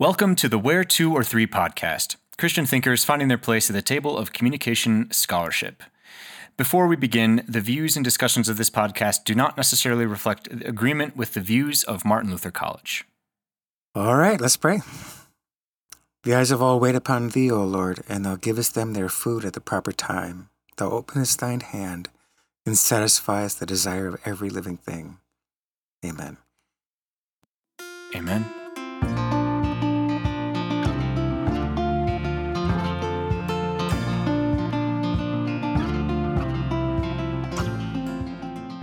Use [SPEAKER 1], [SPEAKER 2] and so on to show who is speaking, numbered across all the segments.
[SPEAKER 1] Welcome to the Where Two or Three podcast Christian thinkers finding their place at the table of communication scholarship. Before we begin, the views and discussions of this podcast do not necessarily reflect agreement with the views of Martin Luther College.
[SPEAKER 2] All right, let's pray. The eyes of all wait upon thee, O Lord, and thou givest them their food at the proper time. Thou openest thine hand and satisfiest the desire of every living thing. Amen.
[SPEAKER 1] Amen.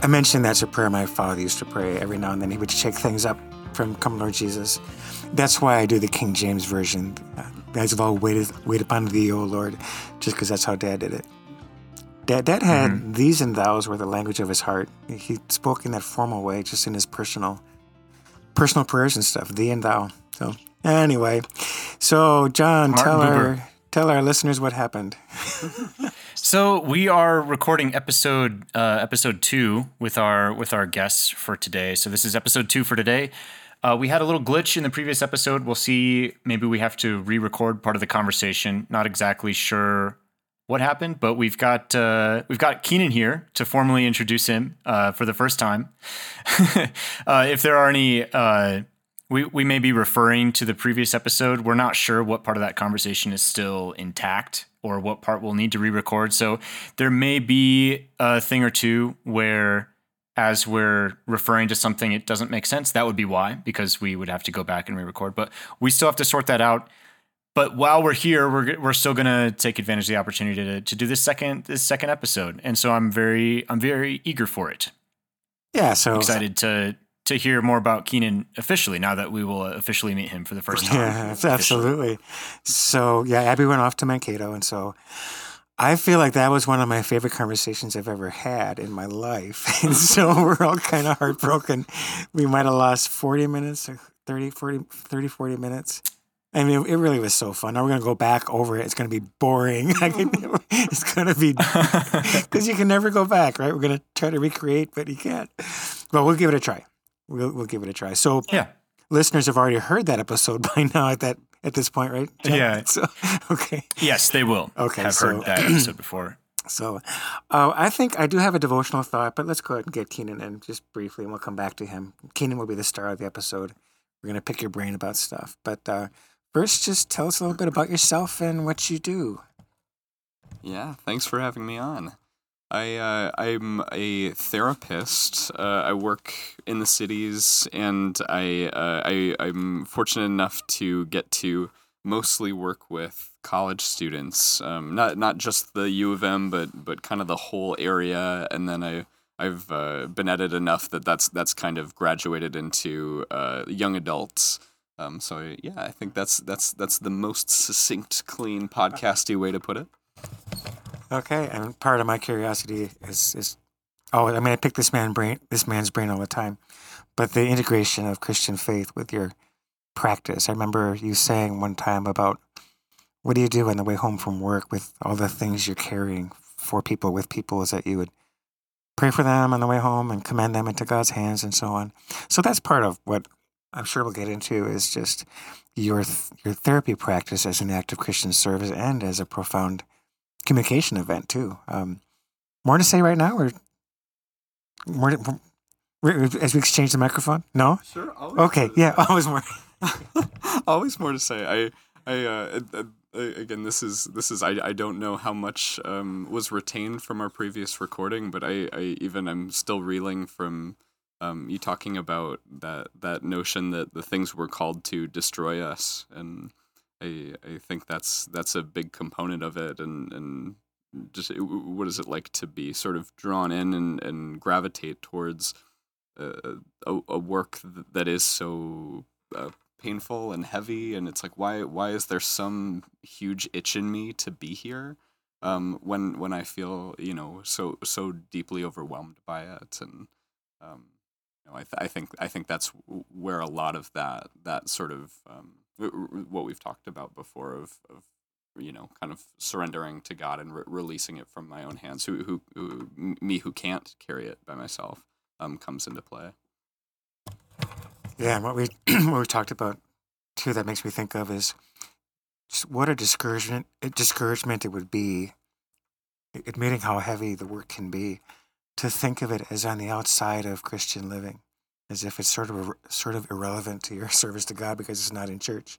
[SPEAKER 2] I mentioned that's a prayer my father used to pray every now and then. He would shake things up from Come Lord Jesus. That's why I do the King James Version. The eyes of all waited, wait upon thee, O Lord, just because that's how Dad did it. Dad, Dad had mm-hmm. these and thous were the language of his heart. He spoke in that formal way, just in his personal, personal prayers and stuff. Thee and thou. So anyway, so John, Martin tell our tell our listeners what happened.
[SPEAKER 1] so we are recording episode uh, episode two with our with our guests for today. So this is episode two for today. Uh, we had a little glitch in the previous episode. We'll see. Maybe we have to re-record part of the conversation. Not exactly sure what happened, but we've got uh, we've got Keenan here to formally introduce him uh, for the first time. uh, if there are any, uh, we we may be referring to the previous episode. We're not sure what part of that conversation is still intact or what part we'll need to re-record. So there may be a thing or two where. As we're referring to something, it doesn't make sense. That would be why, because we would have to go back and re-record. But we still have to sort that out but while we're here, we're we're still gonna take advantage of the opportunity to to do this second this second episode, and so I'm very I'm very eager for it.
[SPEAKER 2] Yeah, so
[SPEAKER 1] excited to to hear more about Keenan officially now that we will officially meet him for the first time.
[SPEAKER 2] Yeah, absolutely. So yeah, Abby went off to Mankato, and so I feel like that was one of my favorite conversations I've ever had in my life. And so we're all kind of heartbroken. We might have lost 40 minutes, 30, 40, 30, 40 minutes. I mean, it really was so fun. Now we're gonna go back over it. It's gonna be boring. it's gonna be because you can never go back, right? We're gonna try to recreate, but you can't. But we'll give it a try. We'll we'll give it a try. So
[SPEAKER 1] yeah,
[SPEAKER 2] listeners have already heard that episode by now. At that at this point, right?
[SPEAKER 1] John? Yeah.
[SPEAKER 2] So okay.
[SPEAKER 1] Yes, they will.
[SPEAKER 2] Okay,
[SPEAKER 1] I've
[SPEAKER 2] so,
[SPEAKER 1] heard that episode before.
[SPEAKER 2] So, uh, I think I do have a devotional thought, but let's go ahead and get Keenan in just briefly, and we'll come back to him. Keenan will be the star of the episode. We're gonna pick your brain about stuff, but. Uh, First, just tell us a little bit about yourself and what you do.
[SPEAKER 3] Yeah, thanks for having me on. I uh, I'm a therapist. Uh, I work in the cities, and I uh, I I'm fortunate enough to get to mostly work with college students. Um, not not just the U of M, but but kind of the whole area. And then I I've uh, been at it enough that that's that's kind of graduated into uh, young adults. Um, so yeah, I think that's that's that's the most succinct, clean, podcasty way to put it.
[SPEAKER 2] Okay, and part of my curiosity is is oh, I mean, I pick this man brain, this man's brain all the time, but the integration of Christian faith with your practice. I remember you saying one time about what do you do on the way home from work with all the things you're carrying for people with people is that you would pray for them on the way home and commend them into God's hands and so on. So that's part of what I'm sure we'll get into is just your your therapy practice as an act of Christian service and as a profound communication event too. Um, more to say right now, or more, to, as we exchange the microphone? No.
[SPEAKER 3] Sure.
[SPEAKER 2] Okay. Yeah. Always more.
[SPEAKER 3] always more to say. I. I. Uh, uh, again, this is this is I, I don't know how much um, was retained from our previous recording, but I, I even I'm still reeling from um, you talking about that that notion that the things were called to destroy us, and I I think that's that's a big component of it, and and just what is it like to be sort of drawn in and, and gravitate towards a, a, a work that is so uh, painful and heavy and it's like why why is there some huge itch in me to be here um, when when I feel you know so so deeply overwhelmed by it? And um, know, I, th- I think I think that's where a lot of that that sort of um, what we've talked about before of, of you know kind of surrendering to God and re- releasing it from my own hands, who, who, who me who can't carry it by myself, um, comes into play.
[SPEAKER 2] Yeah, what we what we talked about too that makes me think of is what a discouragement discouragement it would be, admitting how heavy the work can be, to think of it as on the outside of Christian living, as if it's sort of sort of irrelevant to your service to God because it's not in church,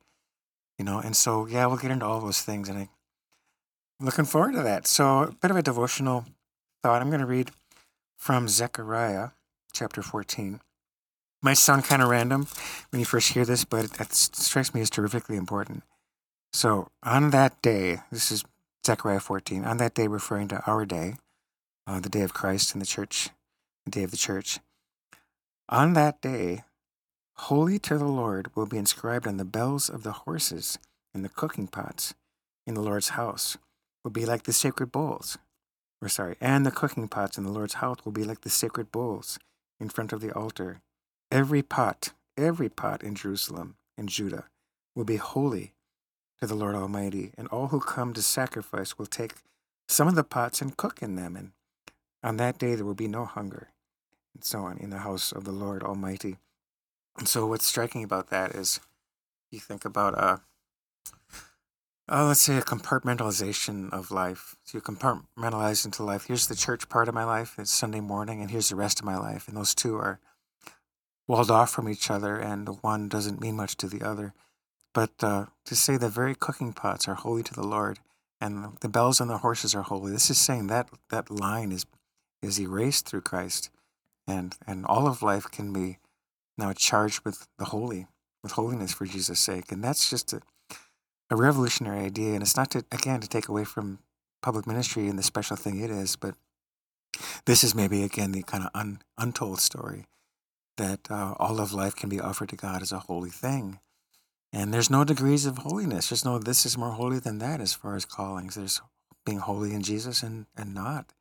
[SPEAKER 2] you know. And so, yeah, we'll get into all those things, and I'm looking forward to that. So, a bit of a devotional thought. I'm going to read from Zechariah chapter 14 might sound kind of random when you first hear this, but it strikes me as terrifically important. So, on that day, this is Zechariah 14, on that day, referring to our day, uh, the day of Christ in the church, the day of the church. On that day, holy to the Lord will be inscribed on the bells of the horses and the cooking pots in the Lord's house, will be like the sacred bowls. Or, sorry, and the cooking pots in the Lord's house will be like the sacred bowls in front of the altar Every pot, every pot in Jerusalem and Judah will be holy to the Lord Almighty, and all who come to sacrifice will take some of the pots and cook in them, and on that day there will be no hunger, and so on, in the house of the Lord Almighty. And so, what's striking about that is you think about a, uh, let's say a compartmentalization of life. So you compartmentalize into life. Here's the church part of my life. It's Sunday morning, and here's the rest of my life, and those two are walled off from each other, and the one doesn't mean much to the other. But uh, to say the very cooking pots are holy to the Lord, and the bells on the horses are holy, this is saying that that line is is erased through Christ, and and all of life can be now charged with the holy, with holiness for Jesus' sake, and that's just a, a revolutionary idea. And it's not to again to take away from public ministry and the special thing it is, but this is maybe again the kind of un, untold story that uh, all of life can be offered to God as a holy thing. And there's no degrees of holiness. There's no this is more holy than that as far as callings. There's being holy in Jesus and, and not.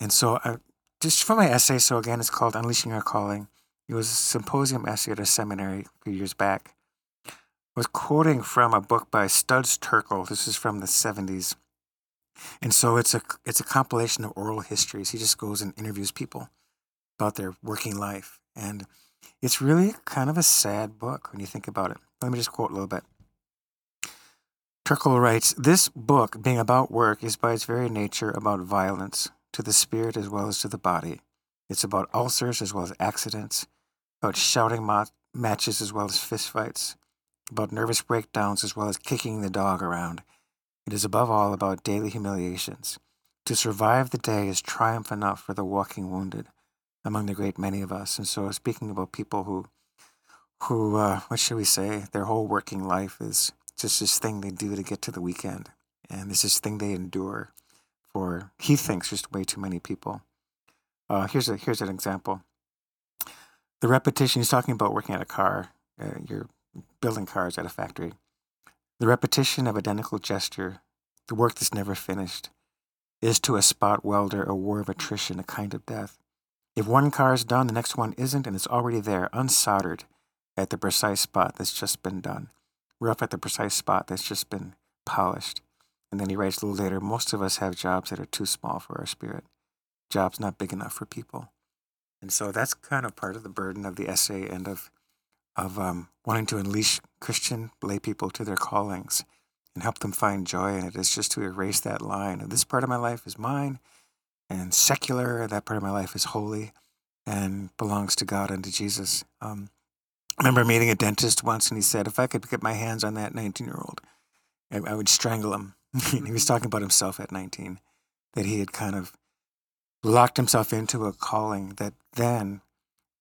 [SPEAKER 2] And so, uh, just for my essay, so again, it's called Unleashing Our Calling. It was a symposium essay at a seminary a few years back. I was quoting from a book by Studs Terkel. This is from the 70s. And so it's a it's a compilation of oral histories. He just goes and interviews people about their working life. And it's really kind of a sad book when you think about it. Let me just quote a little bit. Terkel writes This book, being about work, is by its very nature about violence, to the spirit as well as to the body. It's about ulcers as well as accidents, about shouting ma- matches as well as fistfights, about nervous breakdowns as well as kicking the dog around. It is above all about daily humiliations. To survive the day is triumph enough for the walking wounded among the great many of us. And so, speaking about people who, who, uh, what should we say, their whole working life is just this thing they do to get to the weekend, and this is thing they endure for. He thinks just way too many people. Uh, here's a here's an example. The repetition. He's talking about working at a car. Uh, you're building cars at a factory. The repetition of identical gesture, the work that's never finished, is to a spot welder a war of attrition, a kind of death. If one car is done, the next one isn't, and it's already there, unsoldered at the precise spot that's just been done. Rough at the precise spot that's just been polished. And then he writes a little later most of us have jobs that are too small for our spirit, jobs not big enough for people. And so that's kind of part of the burden of the essay and of, of um, wanting to unleash Christian lay people to their callings and help them find joy in it is just to erase that line. This part of my life is mine and secular. That part of my life is holy and belongs to God and to Jesus. Um, I remember meeting a dentist once, and he said, if I could get my hands on that 19 year old, I, would strangle him. he was talking about himself at 19, that he had kind of locked himself into a calling that then,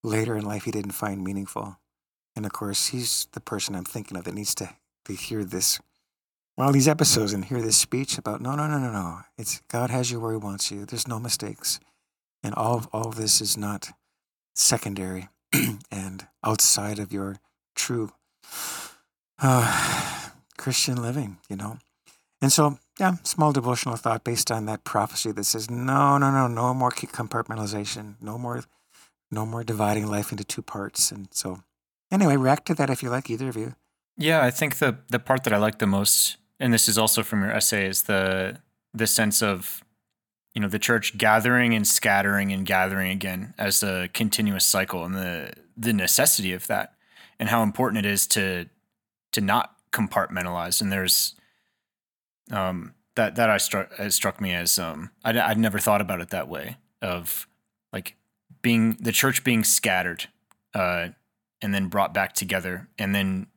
[SPEAKER 2] later in life, he didn't find meaningful. And of course, he's the person I'm thinking of that needs to, to hear this all these episodes and hear this speech about no, no, no, no, no. It's God has you where He wants you. There's no mistakes, and all of, all of this is not secondary and outside of your true uh, Christian living. You know, and so yeah, small devotional thought based on that prophecy that says no, no, no, no more compartmentalization, no more, no more dividing life into two parts. And so, anyway, react to that if you like, either of you.
[SPEAKER 1] Yeah, I think the the part that I like the most and this is also from your essay, is the the sense of you know the church gathering and scattering and gathering again as a continuous cycle and the the necessity of that and how important it is to to not compartmentalize. And there's um, that that I struck it struck me as um, I'd, I'd never thought about it that way of like being the church being scattered uh, and then brought back together, and then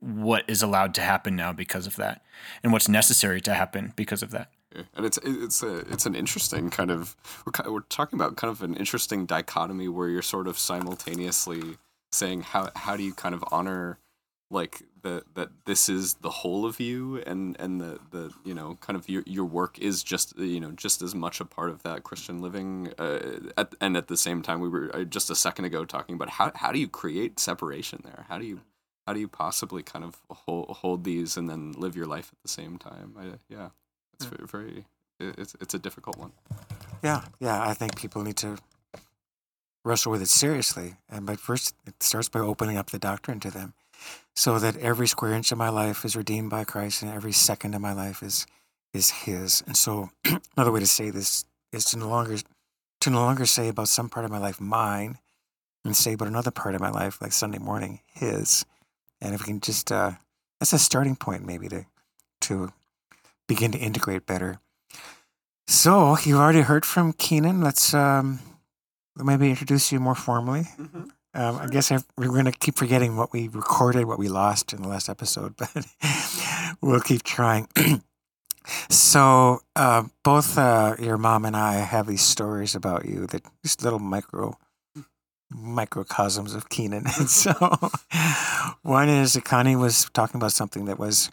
[SPEAKER 1] what is allowed to happen now because of that, and what's necessary to happen because of that.
[SPEAKER 3] And it's it's a it's an interesting kind of we're we're talking about kind of an interesting dichotomy where you're sort of simultaneously saying how how do you kind of honor like that that this is the whole of you and and the the you know kind of your your work is just you know just as much a part of that Christian living uh, at, and at the same time we were uh, just a second ago talking about how how do you create separation there? How do you how do you possibly kind of hold, hold these and then live your life at the same time? I, yeah it's very, very it's it's a difficult one.
[SPEAKER 2] Yeah, yeah. I think people need to wrestle with it seriously, and but first it starts by opening up the doctrine to them, so that every square inch of my life is redeemed by Christ, and every second of my life is is His. And so, another way to say this is to no longer to no longer say about some part of my life mine, and say about another part of my life, like Sunday morning, His. And if we can just uh, that's a starting point, maybe to to begin to integrate better. So you've already heard from Keenan. Let's um, maybe introduce you more formally.
[SPEAKER 3] mm-hmm.
[SPEAKER 2] Um, I guess I, we're going to keep forgetting what we recorded, what we lost in the last episode, but we'll keep trying. so uh, both uh, your mom and I have these stories about you that just little micro microcosms of Keenan. And so one is that Connie was talking about something that was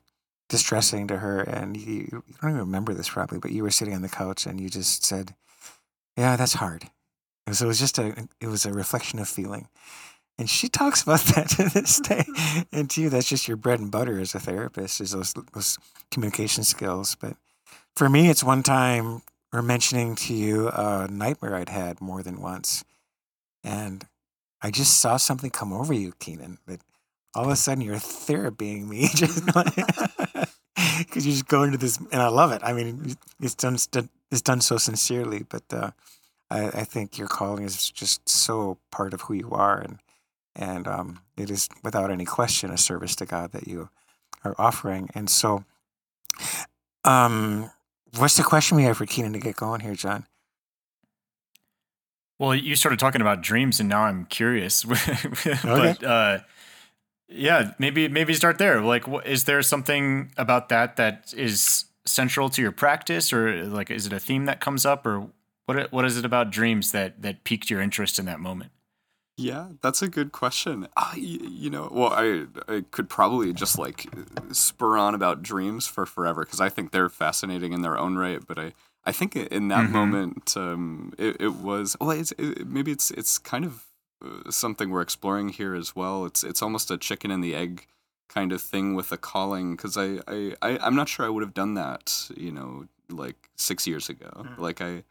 [SPEAKER 2] distressing to her, and you, you don't even remember this probably, but you were sitting on the couch and you just said, "Yeah, that's hard." So it was just a it was a reflection of feeling. And she talks about that to this day. And to you, that's just your bread and butter as a therapist, is those those communication skills. But for me, it's one time or mentioning to you a nightmare I'd had more than once. And I just saw something come over you, Keenan, that all of a sudden you're therapying me. just because you just go into this, and I love it. I mean, it's done it's done so sincerely, but uh, I, I think your calling is just so part of who you are, and and um, it is without any question a service to God that you are offering. And so, um, what's the question we have for Keenan to get going here, John?
[SPEAKER 1] Well, you started talking about dreams, and now I'm curious. but uh, yeah, maybe maybe start there. Like, what, is there something about that that is central to your practice, or like, is it a theme that comes up, or what what is it about dreams that that piqued your interest in that moment?
[SPEAKER 3] Yeah, that's a good question. Uh, you, you know, well, I I could probably just like spur on about dreams for forever because I think they're fascinating in their own right. But I I think in that
[SPEAKER 1] Mhm.
[SPEAKER 3] moment, um, it, it was well, it's it, maybe it's it's kind of uh, something we're exploring here as well. It's it's almost a chicken and the egg kind of thing with a calling because I, I I I'm not sure I would have done that. You know, like six years ago.
[SPEAKER 2] Mm.
[SPEAKER 3] Like I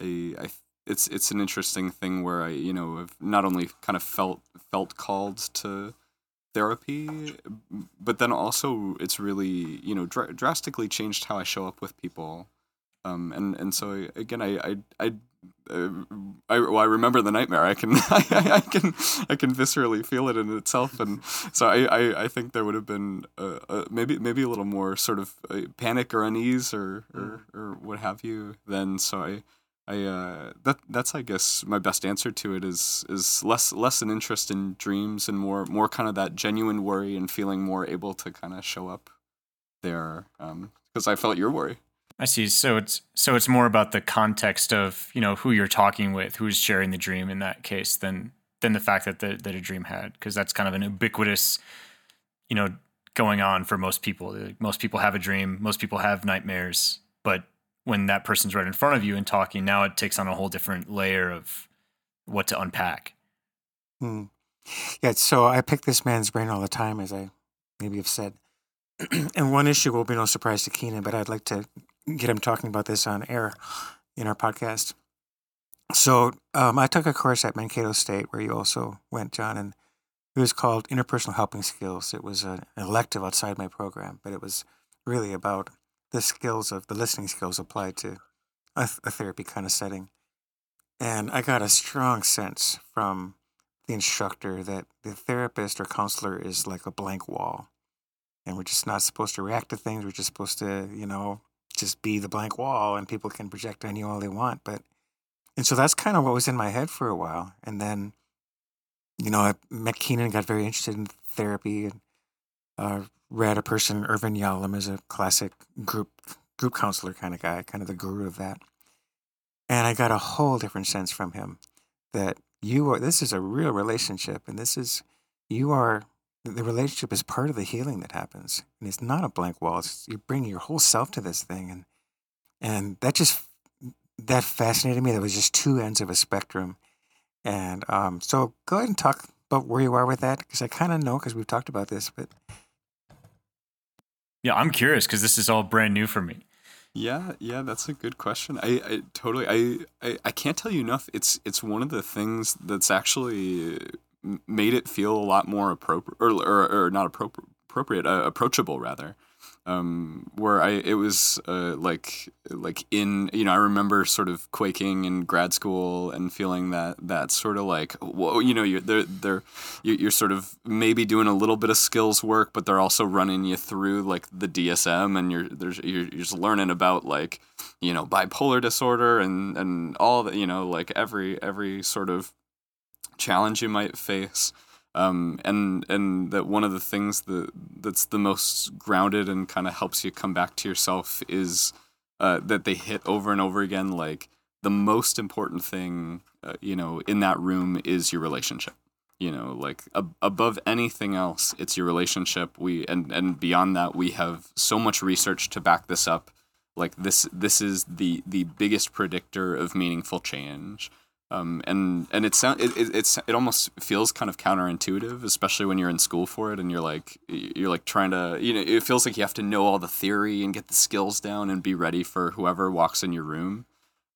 [SPEAKER 3] I I it's it's an interesting thing where I you know have not only kind of felt felt called to therapy, but then also it's really you know dr- drastically changed how I show up with people. Um, and and so again, I I I, uh, I well, I remember the nightmare. I can I, I can I can viscerally feel it in itself, and so I, I, I think there would have been uh, uh, maybe maybe a little more sort of uh, panic or unease or, or or what have you. Then so I I uh, that that's I guess my best answer to it is is less less an interest in dreams and more more kind of that genuine worry and feeling more able to kind of show up there because I felt your worry.
[SPEAKER 1] I see. So it's so it's more about the context of you know who you're talking with, who's sharing the dream in that case, than than the fact that the, that a dream had, because that's kind of an ubiquitous, you know, going on for most people. Most people have a dream. Most people have nightmares, but when that person's right in front of you and talking, now it takes on a whole different layer of what to unpack.
[SPEAKER 2] Hmm. Yeah, so I pick this man's brain all the time, as I maybe have said. and one issue will be no surprise to Keenan, but I'd like to get him talking about this on air in our podcast. So um, I took a course at Mankato State where you also went, John, and it was called Interpersonal Helping Skills. It was an elective outside my program, but it was really about the skills of the listening skills applied to a, a therapy kind of setting. And I got a strong sense from the instructor that the therapist or counselor is like a blank wall. and we're just not supposed to react to things. We're just supposed to, you know, just be the blank wall, and people can project on you all they want. But and so that's kind of what was in my head for a while, and then, you know, I met Keenan, got very interested in therapy, and uh, read a person, Irvin Yalom, is a classic group group counselor kind of guy, kind of the guru of that. And I got a whole different sense from him that you are, this is a real relationship. And this is, you are, the relationship is part of the healing that happens. And it's not a blank wall. It's, you bring your whole self to this thing. And, and that just, that fascinated me. That was just two ends of a spectrum. And um, so go ahead and talk about where you are with that because I kind of know because we've talked about this, but
[SPEAKER 1] yeah, I'm curious because this is all brand new for me.
[SPEAKER 3] Yeah, yeah, that's a good question. I, I totally, I, I, I can't tell you enough. It's, it's one of the things that's actually made it feel a lot more appropriate, or, or, or not appropriate, appropriate, uh, approachable rather um, where I it was uh, like like in you know I remember sort of quaking in grad school and feeling that that sort of like whoa you know you're they're they're you're sort of maybe doing a little bit of skills work but they're also running you through like the DSM and you're there's you're, you're just learning about like you know bipolar disorder and and all the you know like every every sort of challenge you might face um, and and that one of the things that that's the most grounded and kind of helps you come back to yourself is uh, that they hit over and over again like the most important thing uh, you know in that room is your relationship. You know like ab- above anything else it's your relationship. We and and beyond that we have so much research to back this up. Like this this is the the biggest predictor of meaningful change um, and and it sound it, it it's it almost feels kind of counterintuitive, especially when you're in school for it and you're like you're like trying to you know it feels like you have to know all the theory and get the skills down and be ready for whoever walks in your room.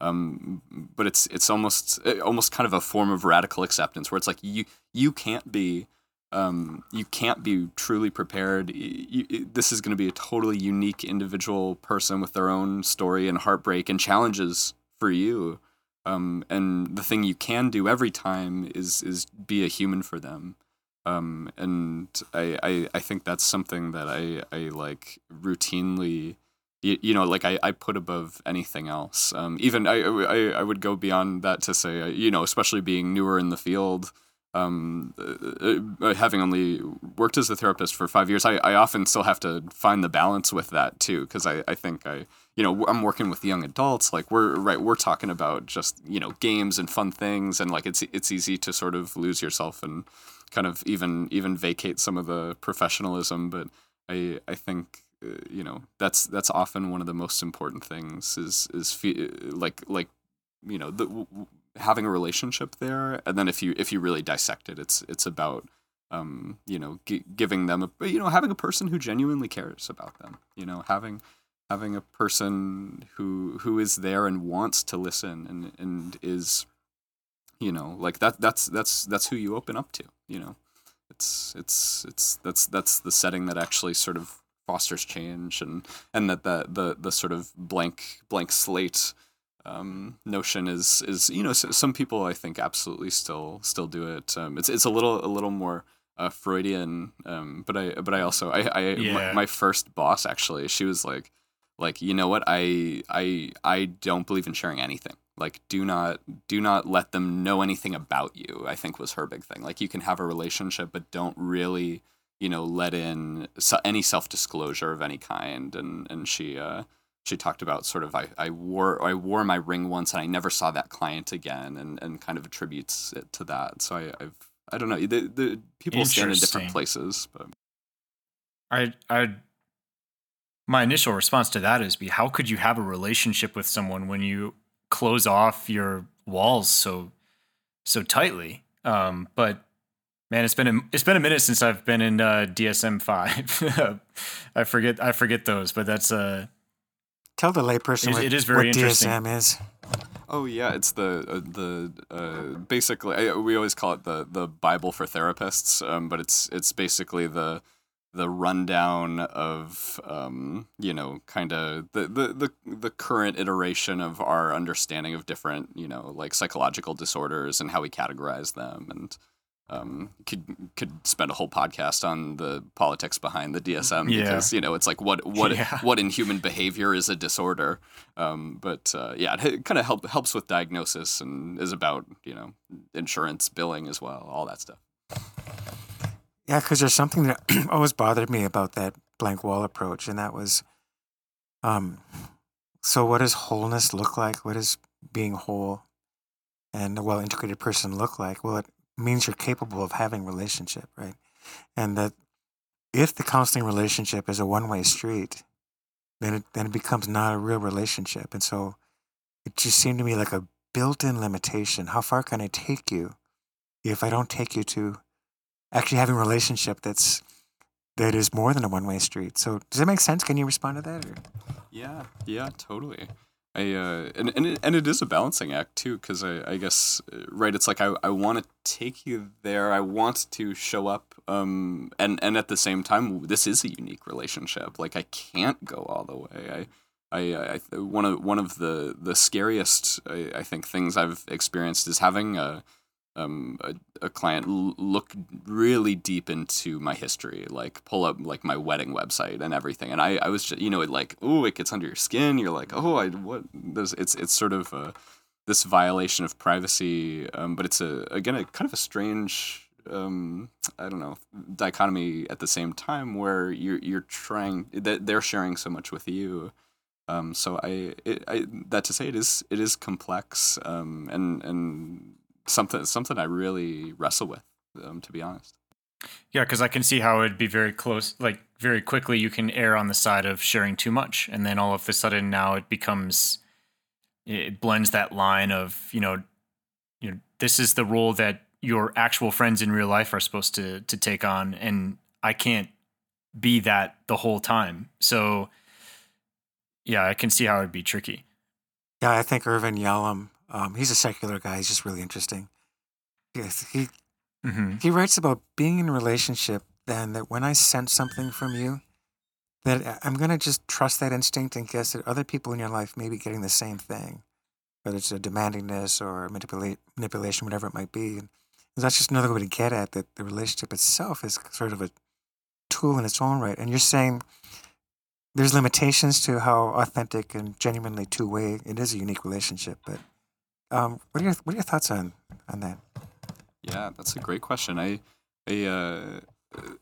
[SPEAKER 3] Um, but it's it's almost almost kind of a form of radical acceptance where it's like you you can't be um, you can't be truly prepared. You, you, this is going to be a totally unique individual person with their own story and heartbreak and challenges for you um, and the thing you can do every time is is be a human for them. Um, and I, I, I think that's something that I, I like routinely, you, you know, like I, I put above anything else. Um, even I, I, I would go beyond that to say, you know, especially being newer in the field, um, uh, uh, having only worked as a therapist for five years, I, I often still have to find the balance with that too, because I, I think I, you know, I'm working with young adults. Like we're right, we're talking about just you know games and fun things, and like it's it's easy to sort of lose yourself and kind of even even vacate some of the professionalism. But I I think uh, you know that's that's often one of the most important things is is fe- like like you know the having a relationship there, and then if you if you really dissect it, it's it's about um, you know, g- giving them a, you know, having a person who genuinely cares about them, you know, having, having a person who who is there and wants to listen and and is you know like that that's that's that's who you open up to you know? It's it's it's that's that's the setting that actually sort of fosters change and and that the the the sort of blank blank slate um, notion is is you know some people I think absolutely still still do it. Um, it's it's a little a little more uh, Freudian, um, but I but I also I, I yeah. my, my, first boss actually she was like like you know what i i i don't believe in sharing anything like do not do not let them know anything about you i think was her big thing like you can have a relationship but don't really you know let in any self-disclosure of any kind and and she uh she talked about sort of I, I wore I wore my ring once and I never saw that client again and, and kind of attributes it to that. So I, I've I don't know the the people stand in different places, but
[SPEAKER 1] I I my initial response to that is be how could you have a relationship with someone when you close off your walls so so tightly? Um, but man it's been a, it's been a minute since i've been in uh, dsm-5 i forget i forget those but that's uh
[SPEAKER 2] tell the layperson it, what, it is very what dsm is.
[SPEAKER 3] Oh yeah, it's the uh, the uh, basically I, we always call it the the Bible for therapists, um, but it's it's basically the the rundown of um, you know kind of the, the the the current iteration of our understanding of different you know like psychological disorders and how we categorize them and um, could could spend a whole podcast on the politics behind the DSM
[SPEAKER 1] Yeah.
[SPEAKER 3] because you know it's like what what
[SPEAKER 1] Yeah.
[SPEAKER 3] what in human behavior is a disorder. Um, but uh, yeah, it kind of help, helps with diagnosis and is about you know insurance billing as well, all that stuff.
[SPEAKER 2] Yeah, because there's something that always bothered me about that blank wall approach, and that was, um, so what does wholeness look like? What does being whole and a well integrated person look like? Well, it means you're capable of having relationship, right? And that if the counseling relationship is a one way street, then it then it becomes not a real relationship, and so it just seemed to me like a built in limitation. How far can I take you if I don't take you to actually having a relationship that's that is more than a one way street. So does that make sense? Can you respond to that? Or?
[SPEAKER 3] Yeah, yeah, totally. I uh, and and it, and it is a balancing act too, because I, I guess uh, right. It's like I, I want to take you there. I want to show up. Um, and and at the same time, this is a unique relationship. Like I can't go all the way. I I, I one of one of the the scariest I, I think things I've experienced is having a um, a, a client look really deep into my history, like pull up like my wedding website and everything. And I, I was just, you know, it like, oh, it gets under your skin. You're like, oh, I, what? There's, it's, it's sort of a, this violation of privacy. Um, but it's a, again, a kind of a strange, um, I don't know, dichotomy at the same time where you're, you're trying, that they're sharing so much with you. Um, so I, it, I, that to say it is, it is complex. Um, and, and, something something I really wrestle with, um, to be honest.
[SPEAKER 1] Yeah, because I can see how it'd be very close. Like very quickly, you can err on the side of sharing too much, and then all of a sudden now it becomes it blends that line of you know, you know, this is the role that your actual friends in real life are supposed to to take on, and I can't be that the whole time. So yeah, I can see how it'd be tricky.
[SPEAKER 2] Yeah, I think Irvin Yalom, um, he's a secular guy. He's just really interesting. Yes, he
[SPEAKER 1] hmm
[SPEAKER 2] he writes about being in a relationship. Then that when I sense something from you, that I'm gonna just trust that instinct and guess that other people in your life may be getting the same thing, whether it's a demandingness or manipulate manipulation, whatever it might be. And that's just another way to get at that the relationship itself is sort of a tool in its own right. And you're saying there's limitations to how authentic and genuinely two way it is a unique relationship. But um, what are your what are your thoughts on on that?
[SPEAKER 3] Yeah, that's a great question. I, I, uh,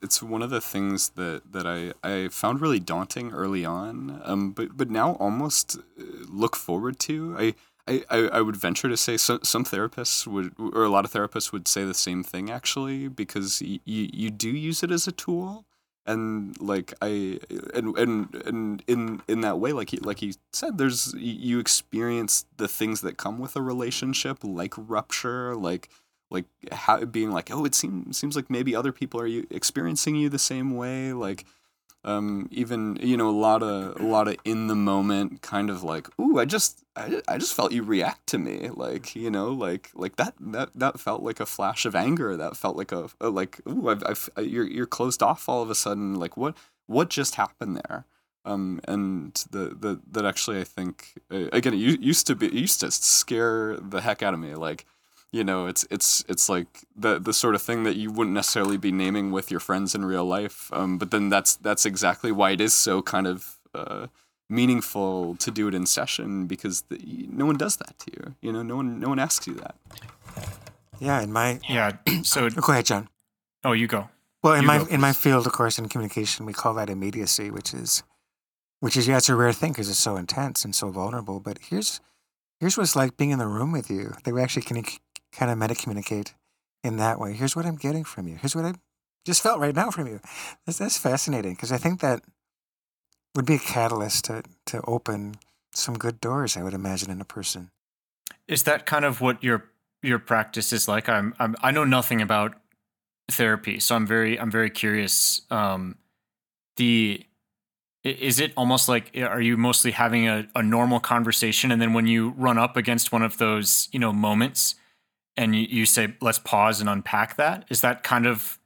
[SPEAKER 3] it's one of the things that, that I, I found really daunting early on, um, but but now almost uh, look forward to. I, I, I would venture to say some some therapists would, or a lot of therapists would say the same thing actually, because you you do use it as a tool, and like I and and and in in that way, like he like he said, there's you experience the things that come with a relationship, like rupture, like like how being like oh it seems seems like maybe other people are you experiencing you the same way like um even you know a lot of a lot of in the moment kind of like ooh i just I, I just felt you react to me. Like you know like like that that that felt like a flash of anger. That felt like a, a like ooh I've, I've you're you're closed off all of a sudden. Like what what just happened there? Um, and the, the that actually I think again it used to be it used to scare the heck out of me. Like you know it's it's it's like the the sort of thing that you wouldn't necessarily be naming with your friends in real life um, but then that's that's exactly why it is so kind of uh, meaningful to do it in session because the, no one does that to you you know no one no one asks you that
[SPEAKER 2] Yeah, in my
[SPEAKER 1] Yeah. So
[SPEAKER 2] oh, go ahead, John.
[SPEAKER 1] oh, you go.
[SPEAKER 2] Well, in
[SPEAKER 1] You
[SPEAKER 2] my
[SPEAKER 1] go
[SPEAKER 2] in my field, of course, in communication, we call that immediacy, which is, which is yeah, it's a rare thing because it's so intense and so vulnerable. But here's here's what it's like being in the room with you. That we actually can kind of meta communicate in that way. Here's what I'm getting from you. Here's what I just felt right now from you. That's that's fascinating because I think that would be a catalyst to to open some good doors. I would imagine in a person.
[SPEAKER 1] Is that kind of what your your practice is like? I'm, I'm I know nothing about therapy, so I'm very I'm very curious. Um, the is it almost like are you mostly having a, a normal conversation, and then when you run up against one of those you know moments, and you, you say let's pause and unpack that? Is that kind of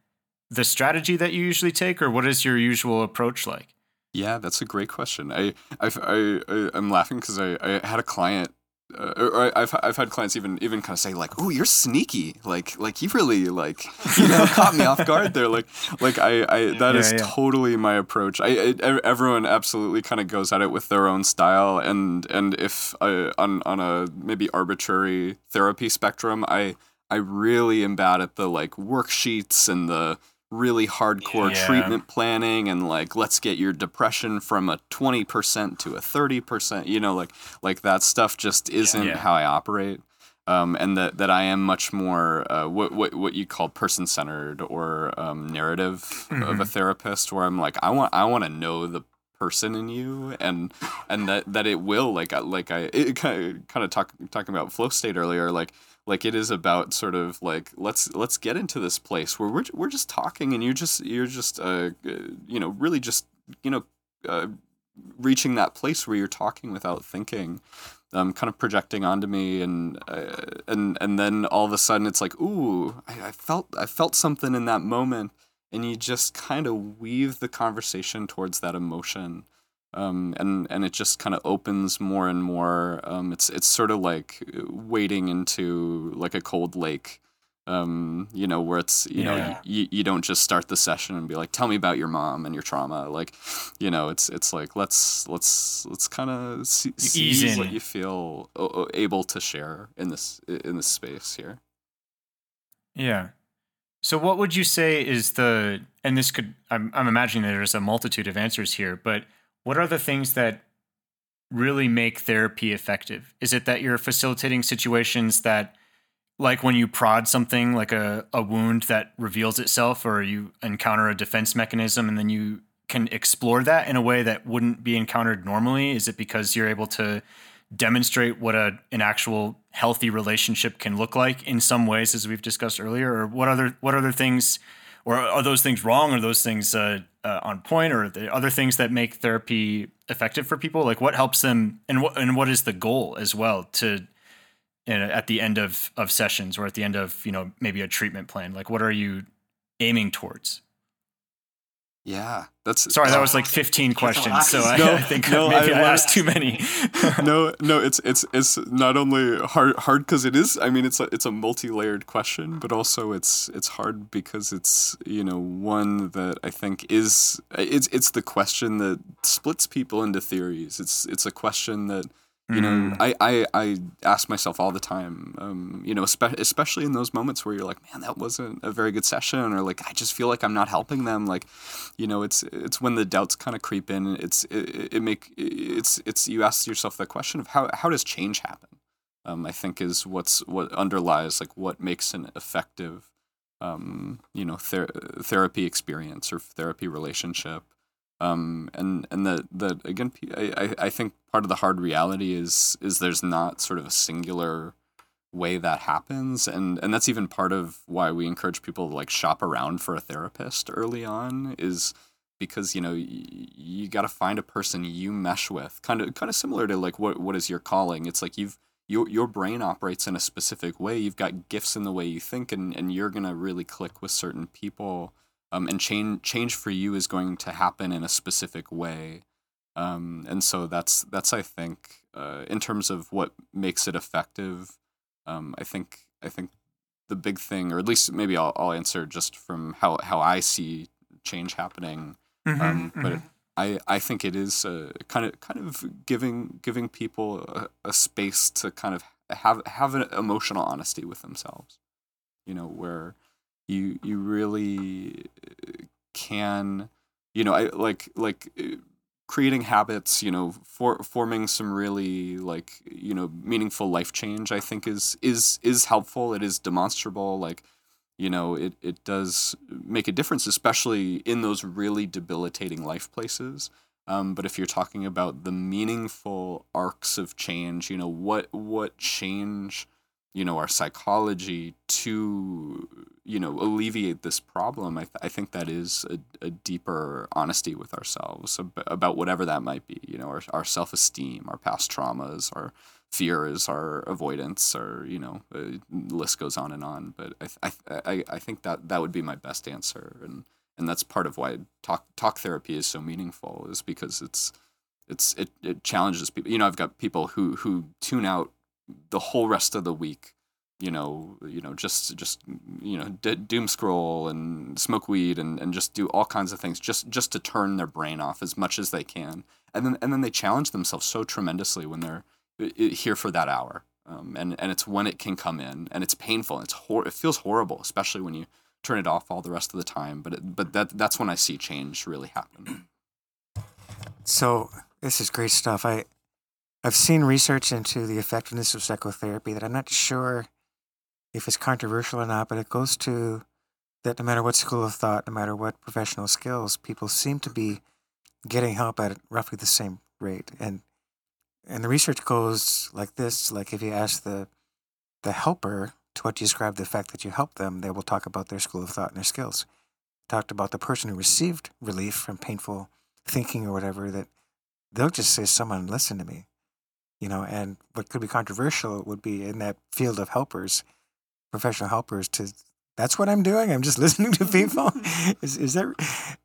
[SPEAKER 1] the strategy that you usually take, or what is your usual approach like?
[SPEAKER 3] Yeah, that's a great question. I I I, I I'm laughing because I, I had a client uh, or I've I've had clients even even kind of say like, "Oh, you're sneaky." Like like you really like you know caught me off guard there. Like like I I that
[SPEAKER 1] Yeah,
[SPEAKER 3] is
[SPEAKER 1] yeah.
[SPEAKER 3] totally my approach. I, I everyone absolutely kind of goes at it with their own style, and and if I, on on a maybe arbitrary therapy spectrum, I I really am bad at the like worksheets and the really hardcore
[SPEAKER 1] Yeah.
[SPEAKER 3] treatment planning and like let's get your depression from a 20% to a 30% you know like like that stuff just isn't
[SPEAKER 1] Yeah.
[SPEAKER 3] how i operate um, and that, that I am much more uh, what, what what you call person centered or um, narrative of a therapist, where I'm like I want I want to know the person in you and and that that it will like I- like I it kind of kind of talk talking about flow state earlier like like it is about sort of like let's let's get into this place where we're we're just talking and you're just you're just uh you know really just you know uh, reaching that place where you're talking without thinking um, kind of projecting onto me and uh, and and then all of a sudden it's like ooh I, I felt I felt something in that moment. And you just kind of weave the conversation towards that emotion um, and and it just kind of opens more and more um, it's it's sort of like wading into like a cold lake um, you know where it's you know
[SPEAKER 1] Yeah.
[SPEAKER 3] you, you don't just start the session and be like tell me about your mom and your trauma like you know it's it's like let's let's let's kind of see, see
[SPEAKER 1] ease
[SPEAKER 3] what you feel able to share in this in this space here
[SPEAKER 1] Yeah. So what would you say is the and this could I'm I'm imagining there's a multitude of answers here, but what are the things that really make therapy effective? Is it that you're facilitating situations that like when you prod something like a, a wound that reveals itself or you encounter a defense mechanism and then you can explore that in a way that wouldn't be encountered normally? Is it because you're able to demonstrate what a an actual healthy relationship can look like in some ways, as we've discussed earlier, or what other what other things, or are those things wrong? Are those things uh, uh, on point, or other things that make therapy effective for people? Like what helps them, and what and what is the goal as well to you know, at the end of of sessions or at the end of you know maybe a treatment plan? Like what are you aiming towards?
[SPEAKER 3] Yeah that's
[SPEAKER 1] Sorry, that oh. was like 15 questions, so I,
[SPEAKER 3] No,
[SPEAKER 1] I think
[SPEAKER 3] no,
[SPEAKER 1] maybe I,
[SPEAKER 3] I
[SPEAKER 1] asked too many.
[SPEAKER 3] no, no, it's it's it's not only hard hard because it is. I mean, it's a it's a multi layered question, but also it's it's hard because it's you know one that I think is it's it's the question that splits people into theories. It's it's a question that you know
[SPEAKER 1] Mm.
[SPEAKER 3] I, I I ask myself all the time. Um, you know, espe- especially in those moments where you're like, man, that wasn't a very good session, or like I just feel like I'm not helping them. Like, you know, it's it's when the doubts kind of creep in. It's it, it make it's it's you ask yourself the question of how how does change happen? Um, I think is what's what underlies like what makes an effective, um, you know, ther- therapy experience or therapy relationship. Um, and and that that again, I, I think part of the hard reality is is there's not sort of a singular way that happens. And and that's even part of why we encourage people to like shop around for a therapist early on is because you know y- you got to find a person you mesh with kind of kind of similar to like what what is your calling? It's like you've your your brain operates in a specific way. You've got gifts in the way you think and and you're going to really click with certain people um, and change change for you is going to happen in a specific way. Um, and so that's that's I think uh, in terms of what makes it effective um, I think I think the big thing or at least maybe I'll, I'll answer just from how, how I see change happening.
[SPEAKER 1] Mhm,
[SPEAKER 3] um, but
[SPEAKER 1] mhm.
[SPEAKER 3] I, I think it is uh, kind of kind of giving giving people a, a space to kind of have have an emotional honesty with themselves, you know, where you you really can, you know, I like like uh, creating habits, you know, for forming some really like you know meaningful life change. I think is is is helpful. It is demonstrable. Like you know it, it does make a difference especially in those really debilitating life places um, but if you're talking about the meaningful arcs of change you know what what change you know our psychology to you know alleviate this problem i, th- I think that is a, a deeper honesty with ourselves ab- about whatever that might be you know our, our self-esteem our past traumas our fears our avoidance or you know the list goes on and on. But I, I, I, I think that that would be my best answer. And and that's part of why talk talk therapy is so meaningful is because it's it's it, it challenges people. You know i've got people who who tune out the whole rest of the week you know, you know, just just you know, d- doom scroll and smoke weed and, and just do all kinds of things just just to turn their brain off as much as they can, and then and then they challenge themselves so tremendously when they're here for that hour, um, and and it's when it can come in, and it's painful, it's hor- it feels horrible, especially when you turn it off all the rest of the time. But it, but that that's when I see change really happen.
[SPEAKER 2] So this is great stuff. I I've seen research into the effectiveness of psychotherapy that I'm not sure if it's controversial or not, but it goes to that no matter what school of thought, no matter what professional skills, people seem to be getting help at roughly the same rate. And and the research goes like this: like if you ask the the helper to what you describe the fact that you help them, they will talk about their school of thought and their skills. Talked about the person who received relief from painful thinking or whatever, that they'll just say, Someone listen to me. You know, and what could be controversial would be in that field of helpers professional helpers to that's what I'm doing. I'm just listening to people. Mm-hmm. is is that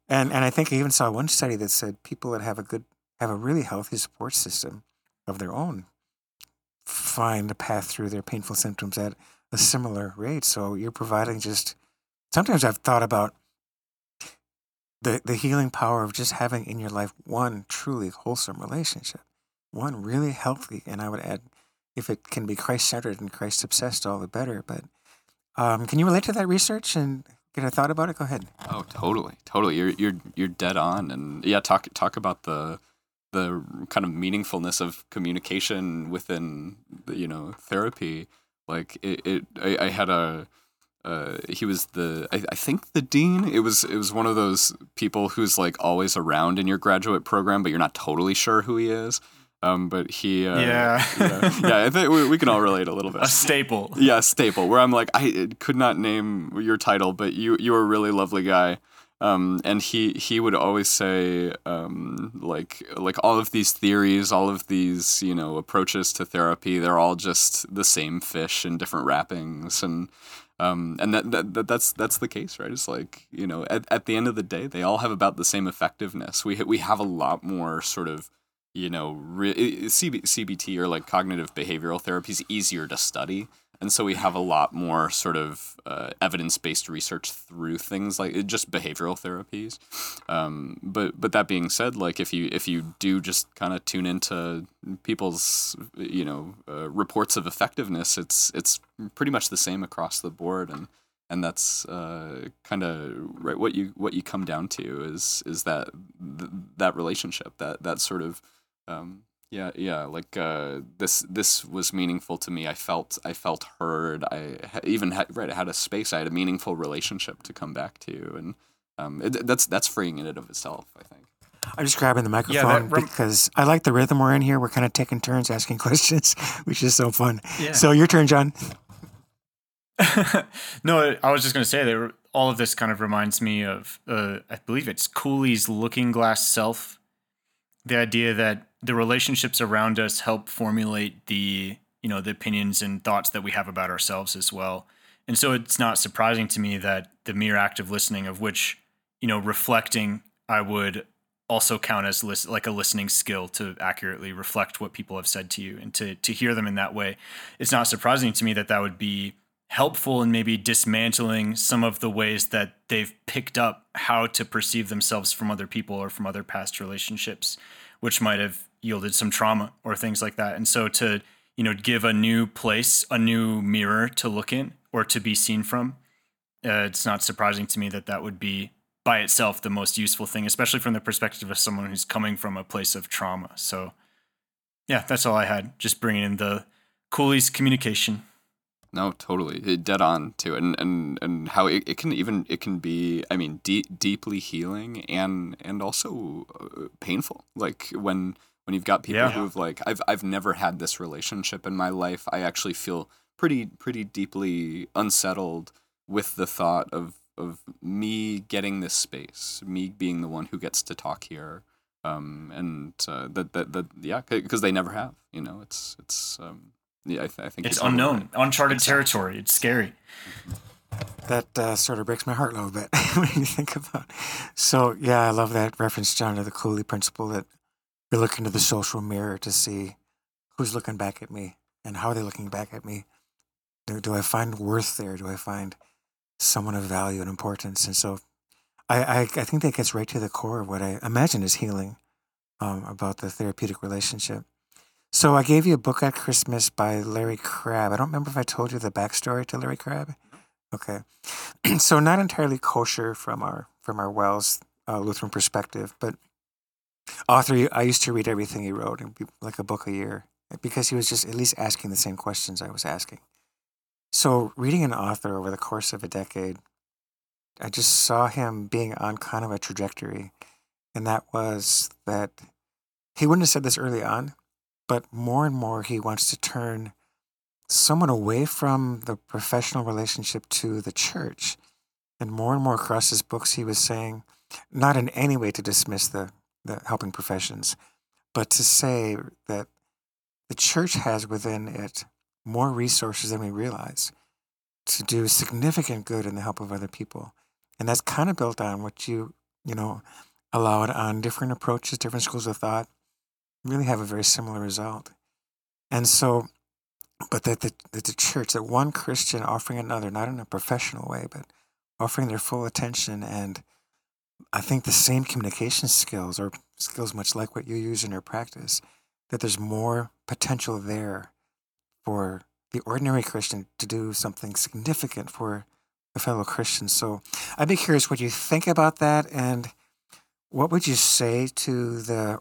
[SPEAKER 2] and and I think I even saw one study that said people that have a good have a really healthy support system of their own find a path through their painful symptoms at a similar rate. So you're providing just sometimes I've thought about the the healing power of just having in your life one truly wholesome relationship. One really healthy and I would add if it can be Christ centered and Christ obsessed, all the better. But um, can you relate to that research and get a thought about it? Go ahead.
[SPEAKER 3] Oh, totally, totally. You're you're you're dead on, and yeah, talk talk about the the kind of meaningfulness of communication within you know therapy. Like it, it I, I had a. Uh, he was the I, I, think the dean. It was it was one of those people who's like always around in your graduate program, but you're not totally sure who he is. Um, but he, uh,
[SPEAKER 1] yeah,
[SPEAKER 3] yeah, yeah, I think we, we, can all relate a little bit.
[SPEAKER 1] A staple,
[SPEAKER 3] yeah, staple. Where I'm like, I could not name your title, but you you were a really lovely guy. Um, and he he would always say um, like like all of these theories, all of these you know approaches to therapy, they're all just the same fish in different wrappings, and um, and that, that, that that's that's the case, right? It's like you know at, at the end of the day, they all have about the same effectiveness. We we have a lot more sort of you know, re- CB- CBT or like cognitive behavioral therapy is easier to study. And so we have a lot more sort of uh, evidence based research through things like just behavioral therapies. Um, but but that being said, like if you if you do just kind of tune into people's you know uh, reports of effectiveness, it's it's pretty much the same across the board. And and that's uh, kind of right what you what you come down to is is that th- that relationship that that sort of um, yeah, yeah. Like uh, this, this was meaningful to me. I felt, I felt heard. I even had right. I had a space. I had a meaningful relationship to come back to, and um, it, that's that's freeing in and of itself. I think.
[SPEAKER 2] I'm just grabbing the microphone yeah, rem- because I like the rhythm we're in here. We're kind of taking turns asking questions, which is so fun. Yeah. So your turn, John.
[SPEAKER 1] no, I was just going to say that all of this kind of reminds me of, uh, I believe it's Cooley's Looking Glass Self. The idea that the relationships around us help formulate the you know the opinions and thoughts that we have about ourselves as well. And so it's not surprising to me that the mere act of listening of which you know reflecting i would also count as list, like a listening skill to accurately reflect what people have said to you and to to hear them in that way. It's not surprising to me that that would be helpful in maybe dismantling some of the ways that they've picked up how to perceive themselves from other people or from other past relationships which might have yielded some trauma or things like that. And so to, you know, give a new place, a new mirror to look in or to be seen from, uh, it's not surprising to me that that would be by itself the most useful thing, especially from the perspective of someone who's coming from a place of trauma. So, yeah, that's all I had. Just bringing in the Cooley's communication.
[SPEAKER 3] No, totally, dead on to it, and and and how it, it can even it can be, I mean, deep, deeply healing and and also uh, painful. Like when when you've got people yeah. who've like I've I've never had this relationship in my life. I actually feel pretty pretty deeply unsettled with the thought of of me getting this space, me being the one who gets to talk here, um, and uh, that that that yeah, because they never have. You know, it's it's um, yeah, I, th- I think
[SPEAKER 1] it's unknown, uncharted exactly. territory. It's scary.
[SPEAKER 2] That uh, sort of breaks my heart a little bit when you think about. So yeah, I love that reference, John, to the Cooley principle that you're looking to the social mirror to see who's looking back at me and how are they looking back at me? Do, I find worth there? Do I find someone of value and importance? And so I, I, I think that gets right to the core of what I imagine is healing um, about the therapeutic relationship. So I gave you a book at Christmas by Larry Crabb. I don't remember if I told you the backstory to Larry Crabb. Okay, so not entirely kosher from our from our WELS uh, Lutheran perspective, but author. I used to read everything he wrote, like a book a year, because he was just at least asking the same questions I was asking. So reading an author over the course of a decade, I just saw him being on kind of a trajectory, and that was that he wouldn't have said this early on, but more and more he wants to turn someone away from the professional relationship to the church. And more and more across his books, he was saying, not in any way to dismiss the, the helping professions, but to say that the church has within it more resources than we realize to do significant good in the help of other people. And that's kind of built on what you, you know, allowed on different approaches, different schools of thought, really have a very similar result. And so, but that the, that the church, that one Christian offering another, not in a professional way, but offering their full attention and I think the same communication skills or skills much like what you use in your practice, that there's more potential there for the ordinary Christian to do something significant for a fellow Christian. So I'd be curious what you think about that and what would you say to the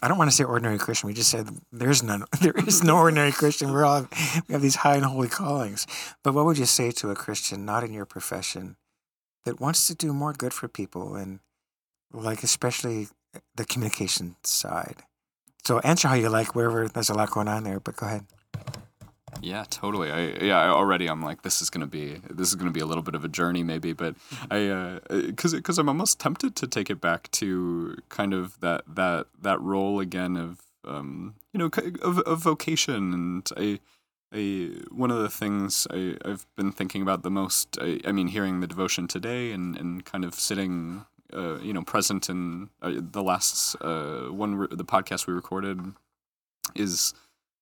[SPEAKER 2] I don't want to say ordinary Christian. We just said there's none. There is no ordinary Christian. We're all we have these high and holy callings. But what would you say to a Christian not in your profession that wants to do more good for people and like especially the communication side? So answer how you like. Wherever there's a lot going on there, but go ahead.
[SPEAKER 3] Yeah, totally. I yeah, I already I'm like this is gonna be this is gonna be a little bit of a journey maybe, but I because uh, because I'm almost tempted to take it back to kind of that that that role again of um you know of, of vocation and I. I, one of the things I, I've been thinking about the most, I, I mean, hearing the devotion today and, and kind of sitting, uh, you know, present in uh, the last uh, one, the podcast we recorded is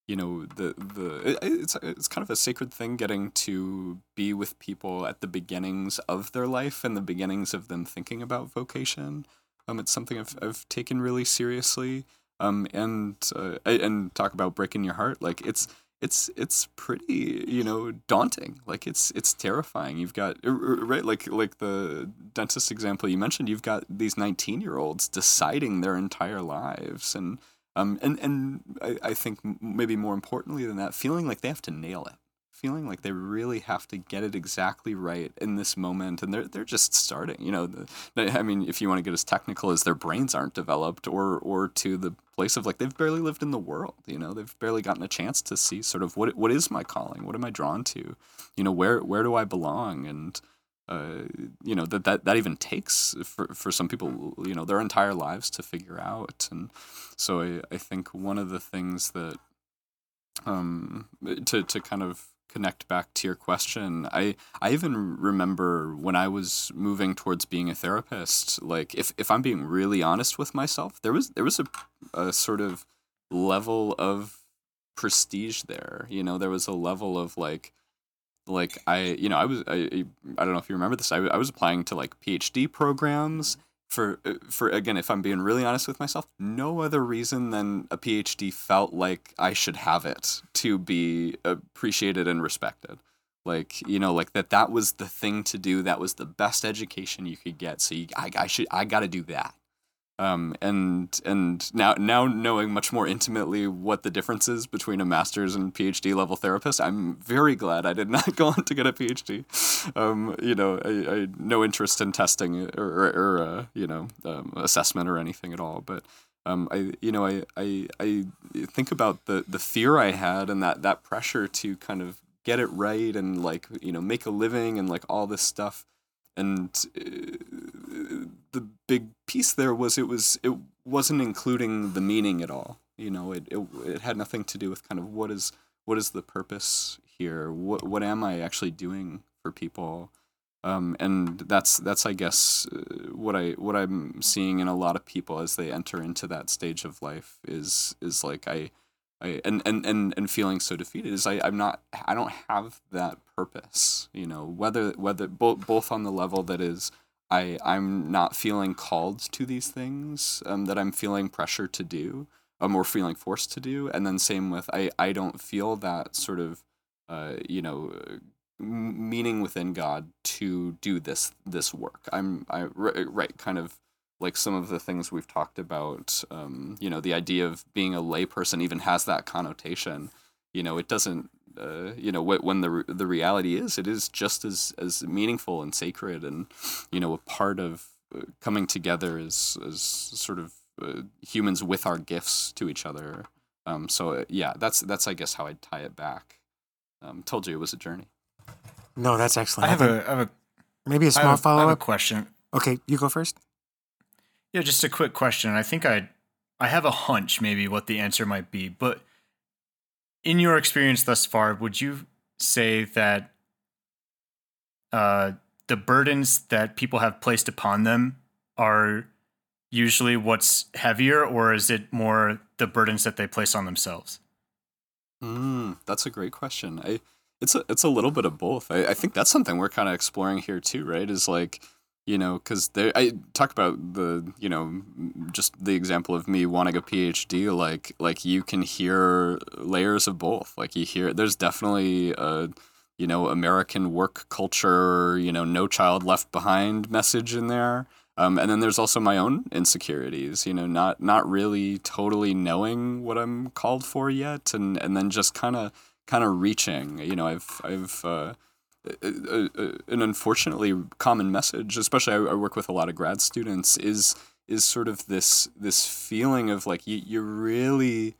[SPEAKER 3] you know the the it's it's kind of a sacred thing getting to be with people at the beginnings of their life and the beginnings of them thinking about vocation. Um, it's something I've I've taken really seriously. Um, and uh, and talk about breaking your heart. Like it's it's it's pretty you know daunting. Like it's it's terrifying. You've got right like like the dentist example you mentioned. You've got these nineteen year olds deciding their entire lives and um, and and I, I think maybe more importantly than that, feeling like they have to nail it, feeling like they really have to get it exactly right in this moment, and they're they're just starting. You know, the, I mean, if you want to get as technical as their brains aren't developed, or or to the place of like they've barely lived in the world. You know, they've barely gotten a chance to see sort of what what is my calling, what am I drawn to, you know, where where do I belong, and uh, you know that, that that even takes for, for some people you know their entire lives to figure out and so I, I think one of the things that um to to kind of connect back to your question I I even remember when I was moving towards being a therapist like if if I'm being really honest with myself there was there was a, a sort of level of prestige there you know there was a level of like like I, you know, I was, I, I don't know if you remember this. I, I was applying to like PhD programs for, uh, for again, if I'm being really honest with myself, no other reason than a PhD felt like I should have it to be appreciated and respected. Like you know, like that. That was the thing to do. That was the best education you could get. So you, I, I should, I got to do that. Um, and and now now knowing much more intimately what the difference is between a master's and PhD level therapist, I'm very glad I did not go on to get a PhD. Um, you know, I, I no interest in testing or, or, or uh, you know um, assessment or anything at all. But um, I you know I, I I think about the the fear I had and that that pressure to kind of get it right and like you know make a living and like all this stuff and uh, the big piece there was it was it wasn't including the meaning at all. You know it, it it had nothing to do with kind of what is what is the purpose here? What what am i actually doing for people? Um, and that's that's i guess uh, what i what i'm seeing in a lot of people as they enter into that stage of life is is like i I, and, and, and, and feeling so defeated is I, I'm not I don't have that purpose you know whether whether both both on the level that is I I'm not feeling called to these things um, that I'm feeling pressure to do um, or feeling forced to do. And then same with I I don't feel that sort of uh, you know meaning within God to do this this work. I'm I right kind of like some of the things we've talked about um, you know the idea of being a layperson even has that connotation. You know it doesn't uh, you know when the the reality is it is just as as meaningful and sacred and you know a part of uh, coming together as as sort of uh, humans with our gifts to each other. Um, so uh, yeah that's that's I guess how I'd tie it back. Um, told you it was a journey.
[SPEAKER 2] No that's excellent.
[SPEAKER 1] I have, a, I have a
[SPEAKER 2] maybe a small follow up
[SPEAKER 1] question.
[SPEAKER 2] Okay you go first.
[SPEAKER 1] Yeah, just a quick question. I think I I have a hunch maybe what the answer might be, but in your experience thus far, would you say that uh, the burdens that people have placed upon them are usually what's heavier, or is it more the burdens that they place on themselves?
[SPEAKER 3] Mm, that's a great question. I it's a it's a little bit of both. I, I think that's something we're kind of exploring here too, right? Is like you know because there i talk about the you know just the example of me wanting a phd like like you can hear layers of both. Like you hear there's definitely a you know american work culture you know no child left behind message in there. Um, and then there's also my own insecurities you know not not really totally knowing what i'm called for yet and and then just kind of kind of reaching. You know i've i've uh, an unfortunately common message, especially I, I, work with a lot of grad students, is is sort of this this feeling of like you, you really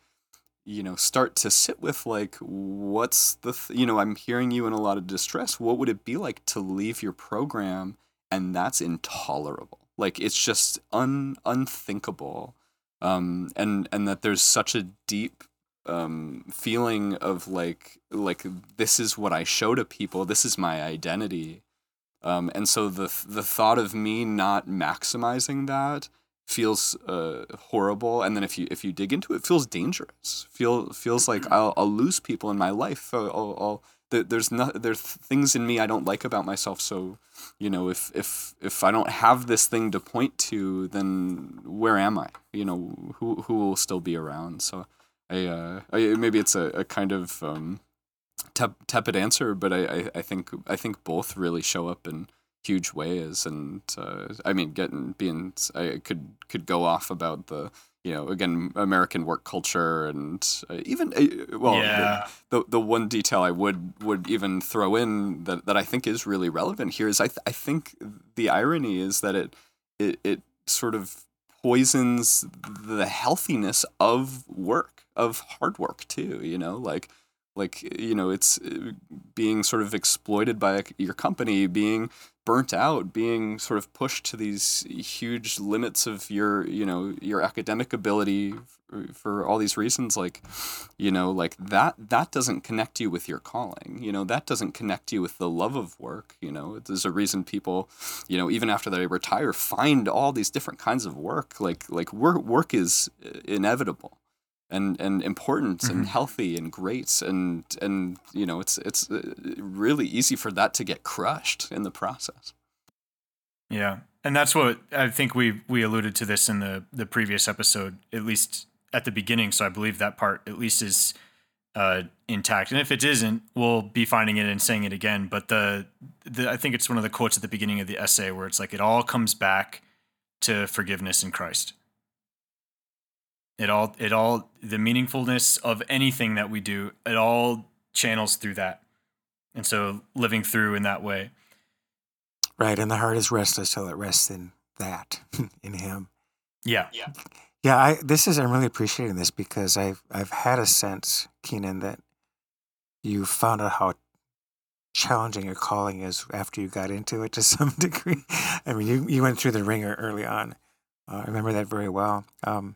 [SPEAKER 3] you know start to sit with like what's the th- you know i'm hearing you in a lot of distress. What would it be like to leave your program? And that's intolerable. Like it's just un unthinkable um and and that there's such a deep um, feeling of like like this is what I show to people. This is my identity. Um, and so the the thought of me not maximizing that feels uh, horrible. And then if you if you dig into it, it feels dangerous. Feel feels like I'll, I'll lose people in my life. I'll, I'll, there's not there's things in me I don't like about myself. So, you know, if if if I don't have this thing to point to, then where am I? You know, who who will still be around? So I, uh, I maybe it's a, a kind of um, tep- tepid answer, but I, I, I think I think both really show up in huge ways. And uh, I mean, getting being I could could go off about the you know again American work culture and uh, even uh, well
[SPEAKER 1] yeah.
[SPEAKER 3] the, the, the one detail I would would even throw in that, that I think is really relevant here is I th- I think the irony is that it it, it sort of poisons the healthiness of work of hard work too you know like like you know it's uh, being sort of exploited by your company being burnt out being sort of pushed to these huge limits of your you know your academic ability for all these reasons like you know like that that doesn't connect you with your calling you know that doesn't connect you with the love of work you know. There's a reason people you know even after they retire find all these different kinds of work like like work work is uh, inevitable and and important mm-hmm. and healthy and great and and you know it's it's uh, really easy for that to get crushed in the process.
[SPEAKER 1] Yeah. And that's what i think we we alluded to this in the the previous episode at least at the beginning. So i believe that part at least is uh, intact. And if it isn't we'll be finding it and saying it again. But the, the i think it's one of the quotes at the beginning of the essay where it's like it all comes back to forgiveness in christ it all it all the meaningfulness of anything that we do, it all channels through that. And so living through in that way.
[SPEAKER 2] Right, and the heart is restless till it rests in that, in him.
[SPEAKER 1] Yeah.
[SPEAKER 3] Yeah.
[SPEAKER 2] Yeah, I this is I'm really appreciating this because I've I've had a sense, Keenan, that you found out how challenging your calling is after you got into it to some degree. I mean, you, you went through the ringer early on. Uh, I remember that very well. Um,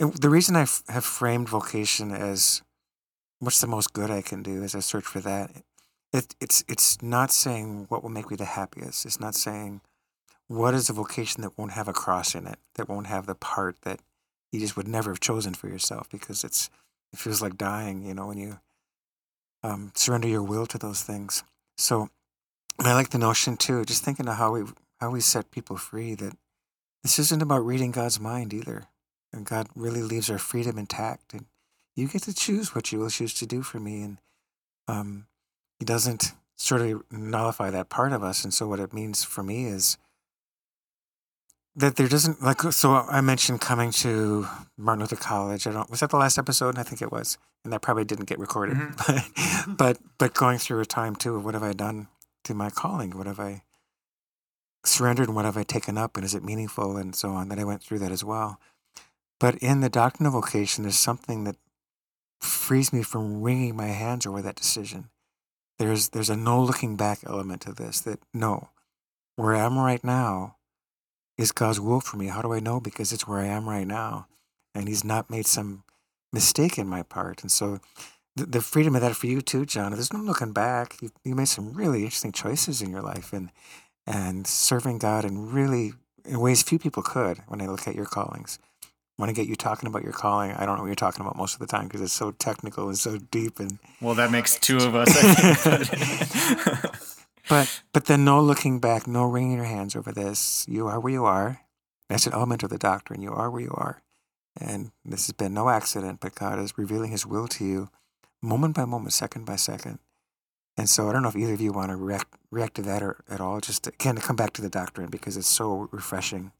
[SPEAKER 2] the reason I f- have framed vocation as what's the most good I can do as I search for that, it, it's it's not saying what will make me the happiest. It's not saying what is a vocation that won't have a cross in it, that won't have the part that you just would never have chosen for yourself because it's it feels like dying. You know, when you um, surrender your will to those things. So I like the notion too. Just thinking of how we how we set people free. That this isn't about reading God's mind either, and God really leaves our freedom intact. And you get to choose what you will choose to do for me, and um, He doesn't sort of nullify that part of us. And so what it means for me is that there doesn't like so I mentioned coming to Martin Luther College. I don't was that the last episode? I think it was, and that probably didn't get recorded.
[SPEAKER 1] Mm-hmm.
[SPEAKER 2] But, but but going through a time too of what have I done to my calling? What have I surrendered? And what have I taken up? And is it meaningful? And so on. That I went through that as well. But in the doctrine of vocation, there's something that frees me from wringing my hands over that decision. There's there's a no looking back element to this. That no, where I am right now is God's will for me. How do I know? Because it's where I am right now. And He's not made some mistake in my part. And so the, the freedom of that for you too, John, there's no looking back. You, you made some really interesting choices in your life and and serving God in really in ways few people could when I look at your callings. When to get you talking about your calling, I don't know what you're talking about most of the time because it's so technical and so deep and
[SPEAKER 1] Well, that makes two of us. I think, but-
[SPEAKER 2] But but then no looking back, no wringing your hands over this. You are where you are. That's an element of the doctrine. You are where you are. And this has been no accident, but God is revealing his will to you moment by moment, second by second. And so I don't know if either of you want to react, react to that or at all. Just again to come back to the doctrine because it's so refreshing.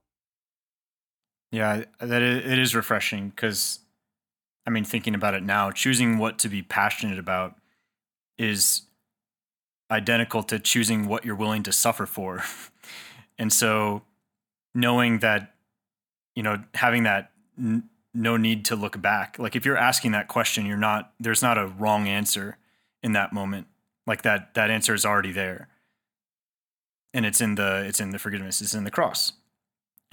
[SPEAKER 1] Yeah, that it is refreshing because, I mean, thinking about it now, choosing what to be passionate about is identical to choosing what you're willing to suffer for. and so, knowing that, you know, having that n- no need to look back. Like if you're asking that question, you're not. There's not a wrong answer in that moment. Like that that answer is already there, and it's in the it's in the forgiveness. It's in the cross.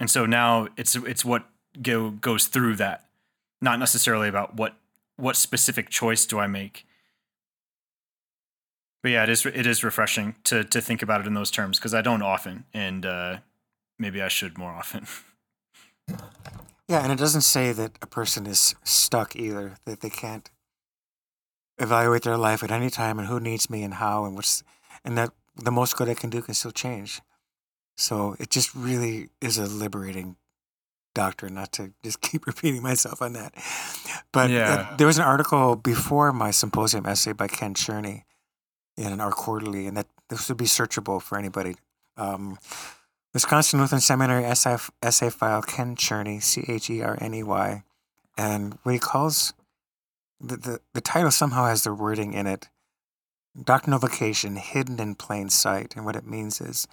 [SPEAKER 1] And so now it's it's what go, goes through that, not necessarily about what what specific choice do I make. But yeah, it is it is refreshing to to think about it in those terms because I don't often, and uh, maybe I should more often.
[SPEAKER 2] Yeah, and it doesn't say that a person is stuck either, that they can't evaluate their life at any time and who needs me and how and what's and that the most good I can do can still change. So it just really is a liberating doctrine, not to just keep repeating myself on that. But uh, there was an article before my symposium essay by Ken Cherney in our quarterly, and that this would be searchable for anybody. Um, Wisconsin Lutheran Seminary essay, essay file Ken Cherney, C H E R N E Y. And what he calls the, the, the title somehow has the wording in it Doctrine of Vocation Hidden in Plain Sight. And what it means is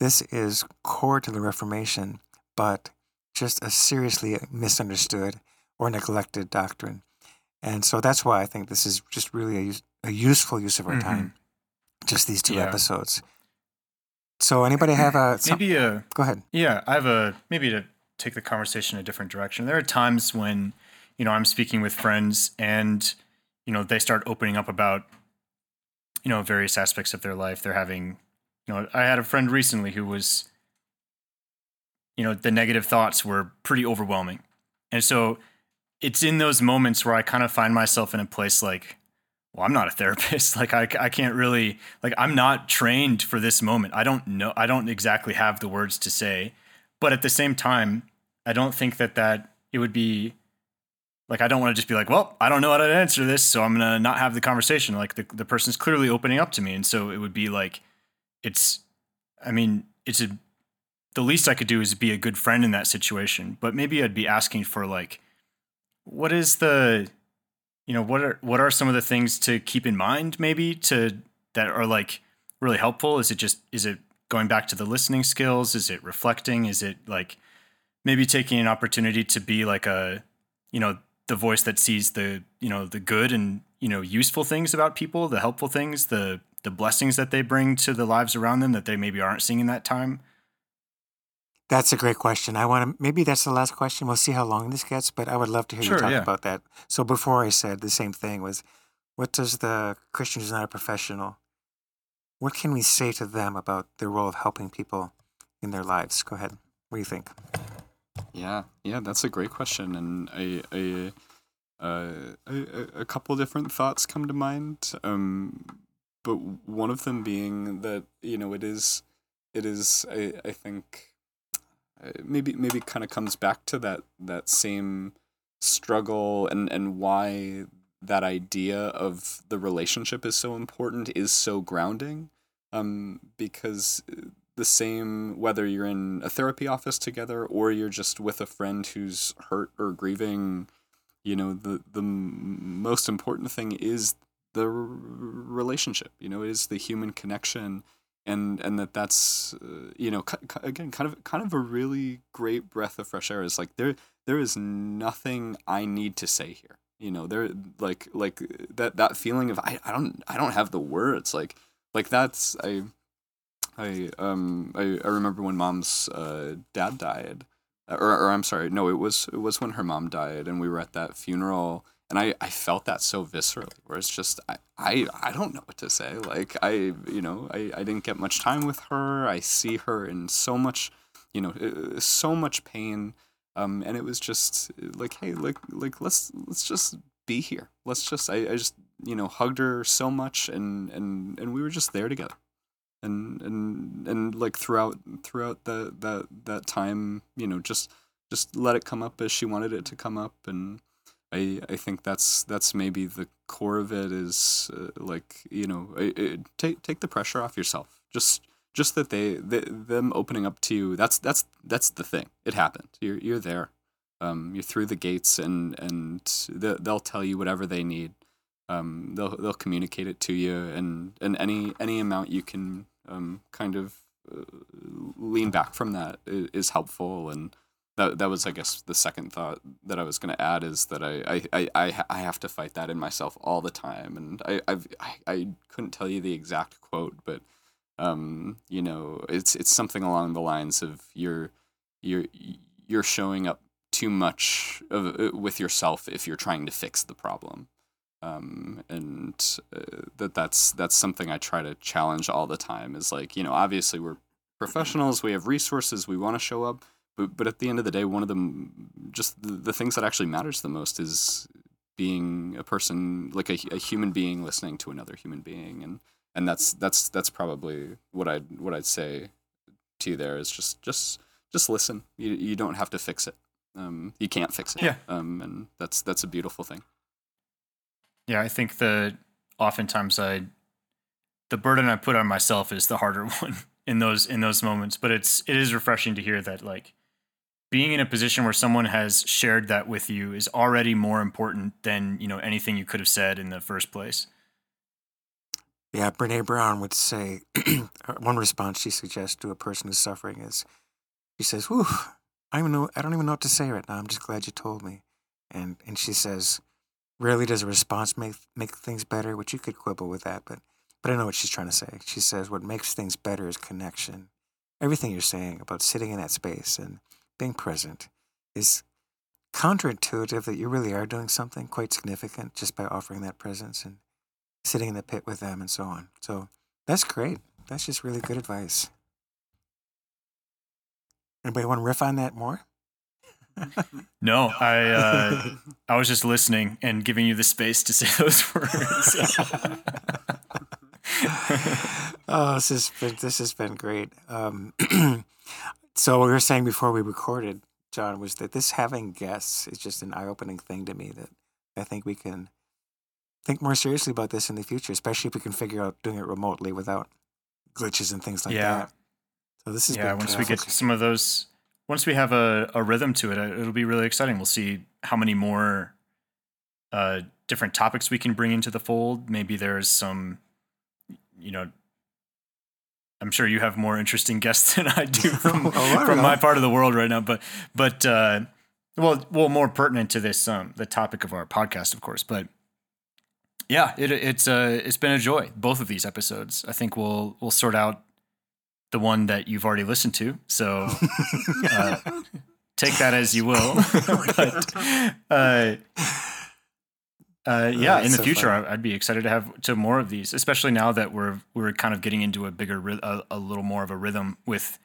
[SPEAKER 2] this is core to the Reformation, but just a seriously misunderstood or neglected doctrine. And so that's why I think this is just really a, use, a useful use of our
[SPEAKER 1] Mhm.
[SPEAKER 2] time. Just these two
[SPEAKER 1] Yeah.
[SPEAKER 2] episodes. So anybody have a some,
[SPEAKER 1] maybe a
[SPEAKER 2] go ahead.
[SPEAKER 1] Yeah, I have a maybe to take the conversation a different direction. There are times when, you know, I'm speaking with friends and, you know, they start opening up about, you know, various aspects of their life. They're having, you know, I had a friend recently who was, you know, the negative thoughts were pretty overwhelming. And so it's in those moments where I kind of find myself in a place like, well, I'm not a therapist. Like I, I can't really like I'm not trained for this moment. I don't know. I don't exactly have the words to say, but at the same time, I don't think that that it would be like I don't want to just be like, well, I don't know how to answer this, so I'm gonna not have the conversation. Like the the person's clearly opening up to me, and so it would be like, it's, I mean, it's a, the least I could do is be a good friend in that situation. But maybe I'd be asking for like, what is the you know what are what are some of the things to keep in mind maybe to that are like really helpful is it just is it going back to the listening skills is it reflecting is it like maybe taking an opportunity to be like a you know the voice that sees the you know the good and you know useful things about people the helpful things the the blessings that they bring to the lives around them that they maybe aren't seeing in that time
[SPEAKER 2] That's a great question. I want to maybe that's the last question. We'll see how long this gets, but I would love to hear
[SPEAKER 1] Sure,
[SPEAKER 2] you talk
[SPEAKER 1] yeah.
[SPEAKER 2] about that. So before I said the same thing was, what does the Christian who's not a professional? What can we say to them about the role of helping people in their lives? Go ahead. What do you think?
[SPEAKER 3] Yeah, yeah, that's a great question, and I, I, uh, a, a couple different thoughts come to mind. Um, but one of them being that you know it is, it is I I think uh, maybe maybe kind of comes back to that that same struggle and and why that idea of the relationship is so important is so grounding um because the same whether you're in a therapy office together or you're just with a friend who's hurt or grieving you know the the most important thing is the relationship you know it is the human connection and and that that's uh, you know again kind of kind of a really great breath of fresh air is like there there is nothing i need to say here you know there like like that that feeling of i, I don't i don't have the words like like that's i i um i, I remember when mom's uh, dad died or, or i'm sorry no it was it was when her mom died and we were at that funeral and I, I felt that so viscerally where it's just I, I I don't know what to say. Like I you know I, I didn't get much time with her. I see her in so much you know so much pain. Um and it was just like hey like like let's let's just be here. Let's just I, I just you know hugged her so much and and and we were just there together. And and and like throughout throughout that that that time you know just just let it come up as she wanted it to come up. And I I think that's that's maybe the core of it is uh, like you know take take the pressure off yourself. Just just that they, they them opening up to you. That's that's that's the thing. It happened. You're you're there. Um, you're through the gates, and and they'll tell you whatever they need. Um, they'll they'll communicate it to you, and and any any amount you can um, kind of uh, lean back from that is, is helpful and that that was I guess the second thought that I was going to add is that I, I, I, I have to fight that in myself all the time. And I I've, I I couldn't tell you the exact quote but um you know it's it's something along the lines of you're you're you're showing up too much of, uh, with yourself if you're trying to fix the problem. Um, and uh, that that's that's something I try to challenge all the time is like you know obviously we're professionals we have resources we want to show up but but at the end of the day, one of the just the, the things that actually matters the most is being a person like a, a human being listening to another human being and and that's that's that's probably what I'd what I'd say to you there is just just just listen. You you don't have to fix it. Um, you can't fix it.
[SPEAKER 1] Yeah.
[SPEAKER 3] Um, and that's that's a beautiful thing.
[SPEAKER 1] Yeah, I think the oftentimes I the burden I put on myself is the harder one in those in those moments. But it's it is refreshing to hear that like being in a position where someone has shared that with you is already more important than you know anything you could have said in the first place.
[SPEAKER 2] Yeah, Brene Brown would say uh, one response she suggests to a person who's suffering is, she says, "Whew, I don't even know. I don't even know what to say right now. I'm just glad you told me." And and she says, "Rarely does a response make make things better." Which you could quibble with that, but but I know what she's trying to say. She says, "What makes things better is connection." Everything you're saying about sitting in that space and being present is counterintuitive that you really are doing something quite significant just by offering that presence and sitting in the pit with them and so on. So that's great. That's just really good advice. Anybody want to riff on that more?
[SPEAKER 1] no, I uh, I was just listening and giving you the space to say those words.
[SPEAKER 2] oh, this has been this has been great. Um, so what we were saying before we recorded, John, was that this having guests is just an eye-opening thing to me. That I think we can think more seriously about this in the future, especially if we can figure out doing it remotely without glitches and things like
[SPEAKER 1] yeah.
[SPEAKER 2] that. So this is
[SPEAKER 1] yeah. Once we get some of those, once we have a, a rhythm to it, it'll be really exciting. We'll see how many more uh, different topics we can bring into the fold. Maybe there's some, you know, I'm sure you have more interesting guests than I do from, oh, from my part of the world right now. But but uh, well well more pertinent to this um, the topic of our podcast, of course. But yeah, it, it's uh, it's been a joy both of these episodes. I think we'll we'll sort out the one that you've already listened to. So uh, take that as you will. but uh, uh, yeah, in the so future, I, would be excited to have to more of these, especially now that we're we're kind of getting into a bigger, a, a, little more of a rhythm with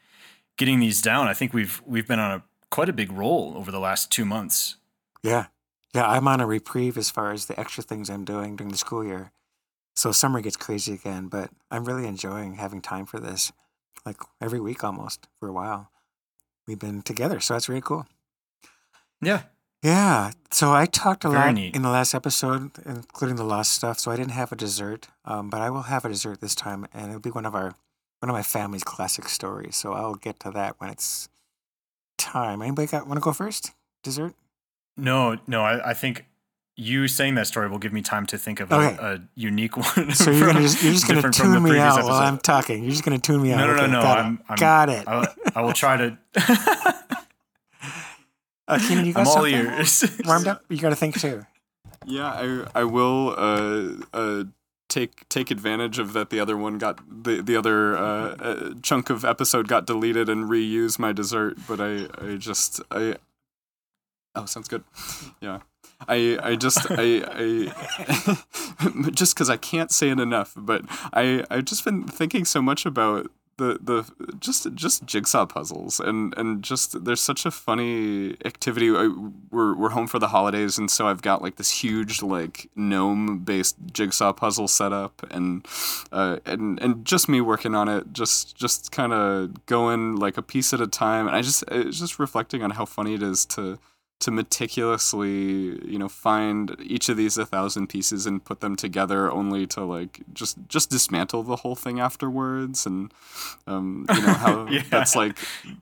[SPEAKER 1] getting these down. I think we've we've been on a quite a big roll over the last two months.
[SPEAKER 2] Yeah, Yeah, I'm on a reprieve as far as the extra things I'm doing during the school year. So summer gets crazy again, but I'm really enjoying having time for this. Like every week almost for a while. We've been together, so that's really cool.
[SPEAKER 1] Yeah.
[SPEAKER 2] Yeah. So I talked a
[SPEAKER 1] Very
[SPEAKER 2] lot
[SPEAKER 1] neat.
[SPEAKER 2] in the last episode, including the lost stuff. So I didn't have a dessert, um, but I will have a dessert this time, and it'll be one of our one of my family's classic stories. So I'll get to that when it's time. Anybody got want to go first? Dessert?
[SPEAKER 1] No, no, I, I think you saying that story will give me time to think of
[SPEAKER 2] Okay.
[SPEAKER 1] a, a unique one.
[SPEAKER 2] So you're gonna just, you're just
[SPEAKER 1] from the
[SPEAKER 2] tune me out while. I'm talking. You're just gonna tune me out.
[SPEAKER 1] No, no, no,
[SPEAKER 2] Okay,
[SPEAKER 1] no.
[SPEAKER 2] Got
[SPEAKER 1] I'm. I'm
[SPEAKER 2] got it.
[SPEAKER 1] I, I will try to.
[SPEAKER 2] Uh, Keenan, you got
[SPEAKER 1] I'm all
[SPEAKER 2] something
[SPEAKER 1] ears.
[SPEAKER 2] warmed up? You got to think too.
[SPEAKER 3] Yeah, I I will uh uh take take advantage of that the other one got the the other uh, uh chunk of episode got deleted and reuse my dessert, but I I just I Oh, sounds good. Yeah. I I just I I just cuz I can't say it enough, but I I've just been thinking so much about the the just just jigsaw puzzles and and just there's such a funny activity. I, we're we're home for the holidays and so I've got like this huge like gnome based jigsaw puzzle set up and uh and and just me working on it just just kind of going like a piece at a time. And I just it's just reflecting on how funny it is to to meticulously you know find each of these a thousand pieces and put them together only to like just just dismantle the whole thing afterwards and um you know how
[SPEAKER 1] Yeah.
[SPEAKER 3] that's like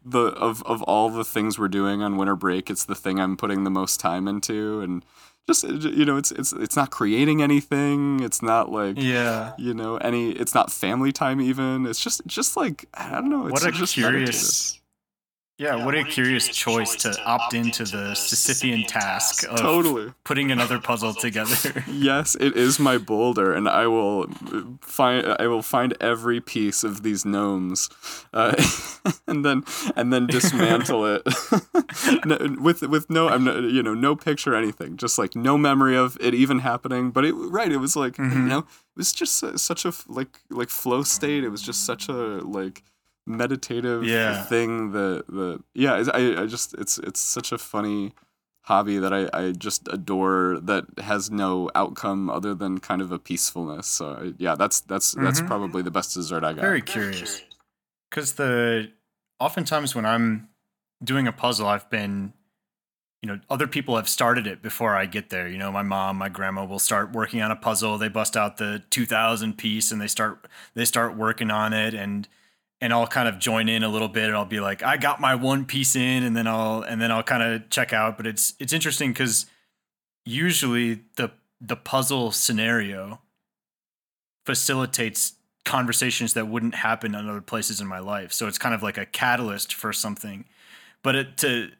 [SPEAKER 3] the of of all the things we're doing on winter break it's the thing i'm putting the most time into and just you know it's it's it's not creating anything it's not like
[SPEAKER 1] yeah.
[SPEAKER 3] you know any it's not family time even it's just just like i don't know it's
[SPEAKER 1] What a
[SPEAKER 3] just
[SPEAKER 1] curious. Yeah, what a curious choice to opt into the Sisyphean task of
[SPEAKER 3] totally
[SPEAKER 1] putting another puzzle together.
[SPEAKER 3] Yes, it is my boulder, and I will find I will find every piece of these gnomes, uh, and then and then dismantle it no, with with no I'm no, you know no picture or anything, just like no memory of it even happening. But it right, it was like you
[SPEAKER 1] Mhm.
[SPEAKER 3] know it was just su- such a like like flow state. It was just such a like meditative
[SPEAKER 1] Yeah.
[SPEAKER 3] thing that the yeah I I just it's it's such a funny hobby that I, I just adore that has no outcome other than kind of a peacefulness. So I, yeah, that's that's that's
[SPEAKER 1] Mhm.
[SPEAKER 3] probably the best dessert I got.
[SPEAKER 1] Very curious. Because the oftentimes when I'm doing a puzzle, I've been, you know, other people have started it before I get there. You know, my mom, my grandma will start working on a puzzle. They bust out the 2000 piece and they start they start working on it and and I'll kind of join in a little bit and I'll be like, I got my one piece in and then I'll and then I'll kind of check out. But it's it's interesting because usually the the puzzle scenario facilitates conversations that wouldn't happen in other places in my life. So it's kind of like a catalyst for something. But it, to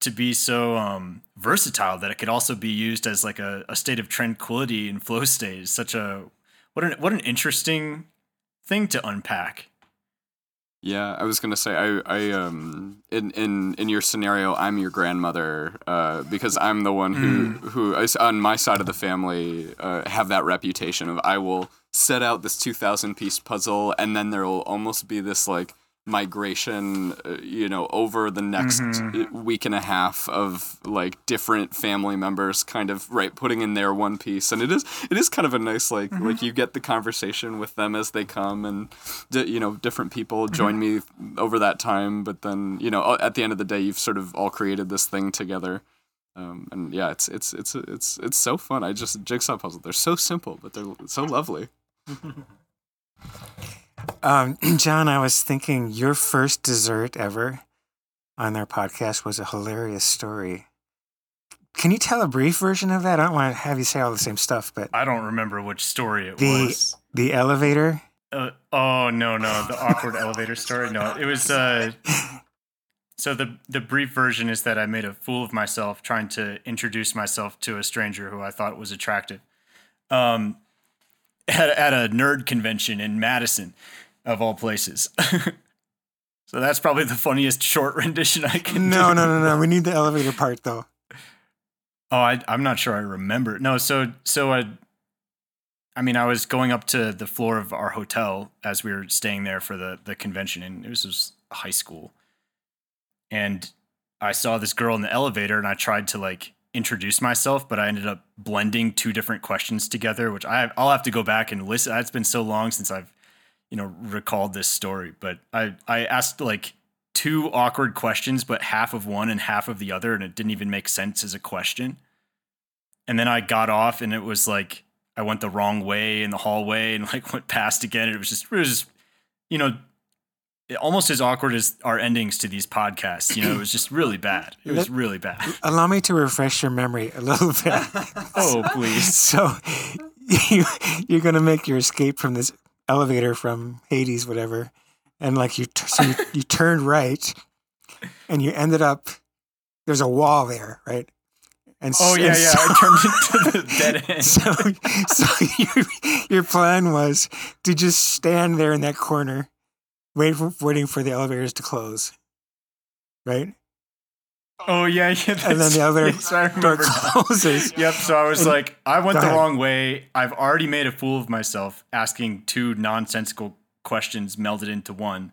[SPEAKER 1] to be so um, versatile that it could also be used as like a, a state of tranquility and flow state is such a what an what an interesting thing to unpack.
[SPEAKER 3] Yeah, I was gonna say I, I um in, in in your scenario I'm your grandmother uh, because I'm the one who who is on my side of the family uh, have that reputation of I will set out this two thousand piece puzzle and then there will almost be this like migration uh, you know over the next
[SPEAKER 1] Mhm.
[SPEAKER 3] week and a half of like different family members kind of right putting in their one piece. And it is it is kind of a nice like like you get the conversation with them as they come and di- you know different people join me over that time. But then you know at the end of the day you've sort of all created this thing together. Um, and yeah it's it's it's it's it's so fun. I just jigsaw puzzle they're so simple but they're so lovely
[SPEAKER 2] Um, John, I was thinking your first dessert ever on their podcast was a hilarious story. Can you tell a brief version of that? I don't want to have you say all the same stuff, but
[SPEAKER 1] I don't remember which story it
[SPEAKER 2] The-
[SPEAKER 1] was.
[SPEAKER 2] the elevator.
[SPEAKER 1] Uh, oh no no the awkward elevator story no it was uh so the the brief version is that I made a fool of myself trying to introduce myself to a stranger who I thought was attractive um at, at a nerd convention in Madison of all places so that's probably the funniest short rendition I can
[SPEAKER 2] No,
[SPEAKER 1] do.
[SPEAKER 2] no, no, no. We need the elevator part though.
[SPEAKER 1] Oh, I, I'm not sure I remember. No, so so I, I mean, I was going up to the floor of our hotel as we were staying there for the the convention, and it was just high school. And I saw this girl in the elevator, and I tried to like introduce myself, but I ended up blending two different questions together, which I I'll have to go back and listen. It's been so long since I've you know recalled this story, but I I asked like two awkward questions, but half of one and half of the other, and it didn't even make sense as a question. And then I got off, and it was like I went the wrong way in the hallway, and like went past again. And it was just it was just you know almost as awkward as our endings to these podcasts. You know, it was just really bad. It was really bad.
[SPEAKER 2] Allow me to refresh your memory a little bit.
[SPEAKER 1] Oh, please.
[SPEAKER 2] so you, you're going to make your escape from this elevator from Hades, whatever. And like you, t- so you, you turned right and you ended up, there's a wall there, right? And
[SPEAKER 1] Oh yeah,
[SPEAKER 2] and
[SPEAKER 1] yeah.
[SPEAKER 2] so-
[SPEAKER 1] I turned into the dead end.
[SPEAKER 2] so, so your, your plan was to just stand there in that corner, wait for, waiting for the elevators to close, right?
[SPEAKER 1] Oh yeah, yeah.
[SPEAKER 2] And then the elevator
[SPEAKER 1] yes, I
[SPEAKER 2] door closes.
[SPEAKER 1] Yep. So I was
[SPEAKER 2] And-
[SPEAKER 1] like, I went the
[SPEAKER 2] ahead.
[SPEAKER 1] wrong way. I've already made a fool of myself asking two nonsensical questions melded into one,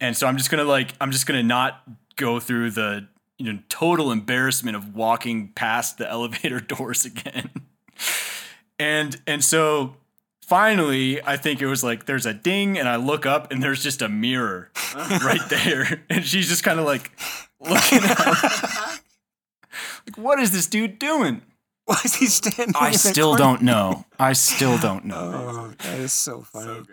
[SPEAKER 1] and so I'm just gonna like, I'm just gonna not go through the you know total embarrassment of walking past the elevator doors again. and and so finally, I think it was like there's a ding, and I look up, and there's just a mirror right there, and she's just kind of like looking at. Like, what is this dude doing?
[SPEAKER 2] Why is he standing?
[SPEAKER 1] I still
[SPEAKER 2] corner?
[SPEAKER 1] don't know. I still don't know.
[SPEAKER 2] Oh, that is so funny.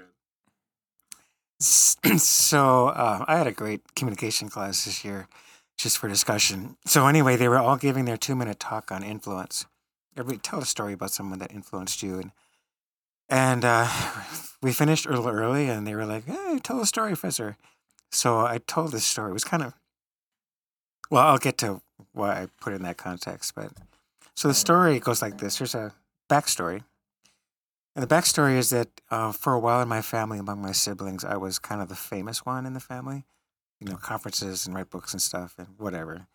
[SPEAKER 3] So good.
[SPEAKER 2] So uh, I had a great communication class this year, just for discussion. So anyway, they were all giving their two minute talk on influence. Everybody tell a story about someone that influenced you, and and uh, we finished a little early, and they were like, "Hey, tell a story, Professor." So I told this story. It was kind of well, I'll get to why I put in that context, but so the story goes like this. There's a backstory. And the backstory is that uh, for a while in my family, among my siblings, I was kind of the famous one in the family. You know, conferences and write books and stuff and whatever.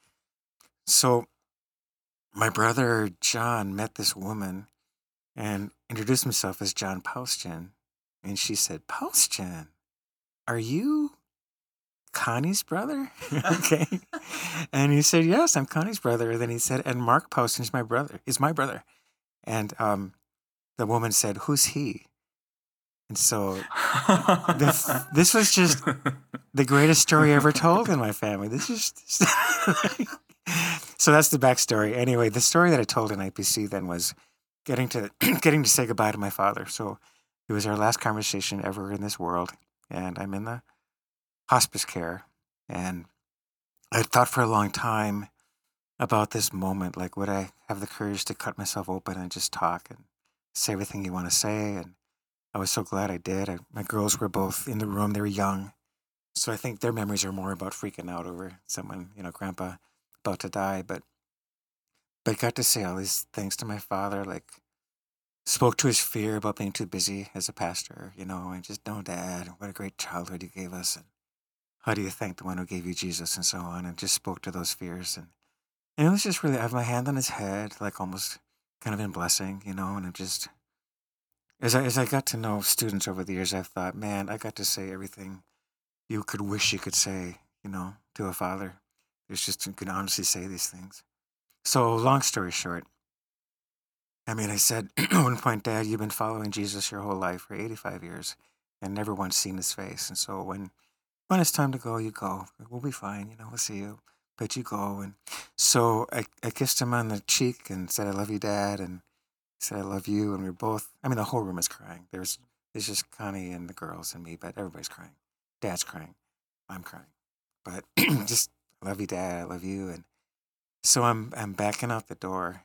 [SPEAKER 2] So my brother John met this woman and introduced himself as John Paustian. And she said, Paustian, are you Connie's brother? okay. And he said, Yes, I'm Connie's brother. And then he said, And Mark Paustian is my brother, is my brother. And um, the woman said, Who's he? And so this, this was just the greatest story ever told in my family. This is so that's the backstory. Anyway, the story that I told in IPC then was getting to getting to say goodbye to my father. So it was our last conversation ever in this world, and I'm in the hospice care, and I thought for a long time about this moment. Like, would I have the courage to cut myself open and just talk and say everything you want to say? And I was so glad I did. I, my girls were both in the room; they were young, so I think their memories are more about freaking out over someone, you know, grandpa about to die. But but got to say all these things to my father, like spoke to his fear about being too busy as a pastor, you know, and just no dad, what a great childhood you gave us, and how do you thank the one who gave you Jesus, and so on, and just spoke to those fears, and and it was just really I have my hand on his head, like almost kind of in blessing, you know, and it just as I as I got to know students over the years, I've thought, man, I got to say everything you could wish you could say, you know, to a father. It's just you can honestly say these things. So, long story short, I mean, I said at one point, Dad, you've been following Jesus your whole life for 85 years and never once seen his face. And so, when when it's time to go, you go. We'll be fine. You know, we'll see you. But you go. And so I, I kissed him on the cheek and said, I love you, Dad. And he said, I love you. And we are both, I mean, the whole room is crying. There's, there's just Connie and the girls and me, but everybody's crying. Dad's crying. I'm crying. But just, love you, Dad. I love you. And so I'm, I'm backing out the door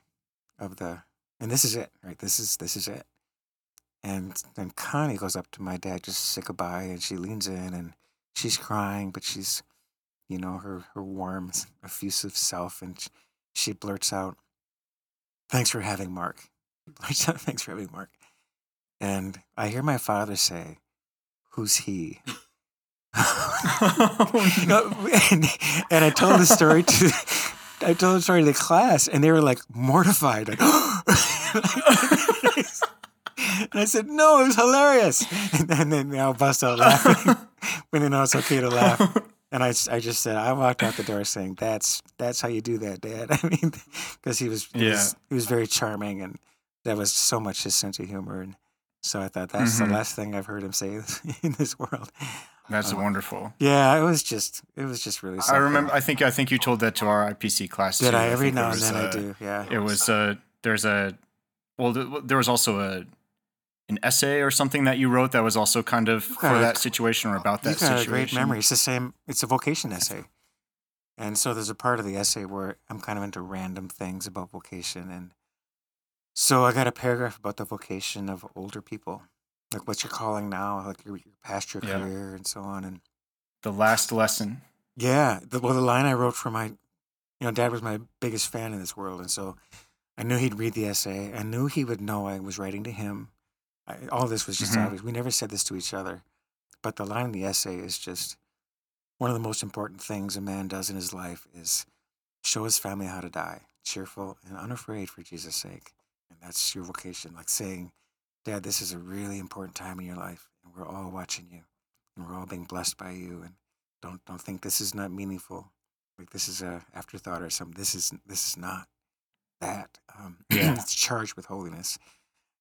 [SPEAKER 2] of the, and this is it, right? This is, this is it. And then Connie goes up to my dad just to say goodbye and she leans in and she's crying, but she's, you know, her, her warm, effusive self. And sh- she blurts out, Thanks for having Mark. Blurts out, Thanks for having Mark. And I hear my father say, Who's he? Oh, no, and, and I told the story to I told the story to the class and they were like mortified. Like, and I said, no, it was hilarious. And then, then they all bust out laughing when they know it's okay to laugh. And I, I just said I walked out the door saying that's that's how you do that, Dad. I mean, because he was he,
[SPEAKER 1] Yeah.
[SPEAKER 2] was he was very charming and that was so much his sense of humor and so I thought that's
[SPEAKER 1] Mhm.
[SPEAKER 2] the last thing I've heard him say in this world.
[SPEAKER 1] That's wonderful.
[SPEAKER 2] Yeah, it was just it was just really.
[SPEAKER 1] I remember. I think. I think you told that to our IPC class.
[SPEAKER 2] Did
[SPEAKER 1] too.
[SPEAKER 2] I? Every
[SPEAKER 1] there
[SPEAKER 2] now and then I
[SPEAKER 1] a-
[SPEAKER 2] do. Yeah.
[SPEAKER 1] It was uh There's a. Well, there was also a. An essay or something that you wrote that was also kind of for
[SPEAKER 2] a-
[SPEAKER 1] that situation or about that
[SPEAKER 2] a
[SPEAKER 1] situation.
[SPEAKER 2] great memory. It's the same. It's a vocation essay, and so there's a part of the essay where I'm kind of into random things about vocation, and so I got a paragraph about the vocation of older people, like what you're calling now, like your, your past your
[SPEAKER 1] Yeah.
[SPEAKER 2] career and so on, and
[SPEAKER 1] The last lesson.
[SPEAKER 2] yeah, the, well, the line I wrote for my, you know, Dad was my biggest fan in this world, and so I knew he'd read the essay. I knew he would know I was writing to him. I, all this was just
[SPEAKER 1] Mhm.
[SPEAKER 2] obvious. We never said this to each other, but the line in the essay is just one of the most important things a man does in his life is show his family how to die, cheerful and unafraid for Jesus' sake, and that's your vocation. Like saying, Dad, this is a really important time in your life, and we're all watching you, and we're all being blessed by you, and don't don't think this is not meaningful like this is a afterthought or something this is this is not that um
[SPEAKER 1] Yeah.
[SPEAKER 2] it's charged with holiness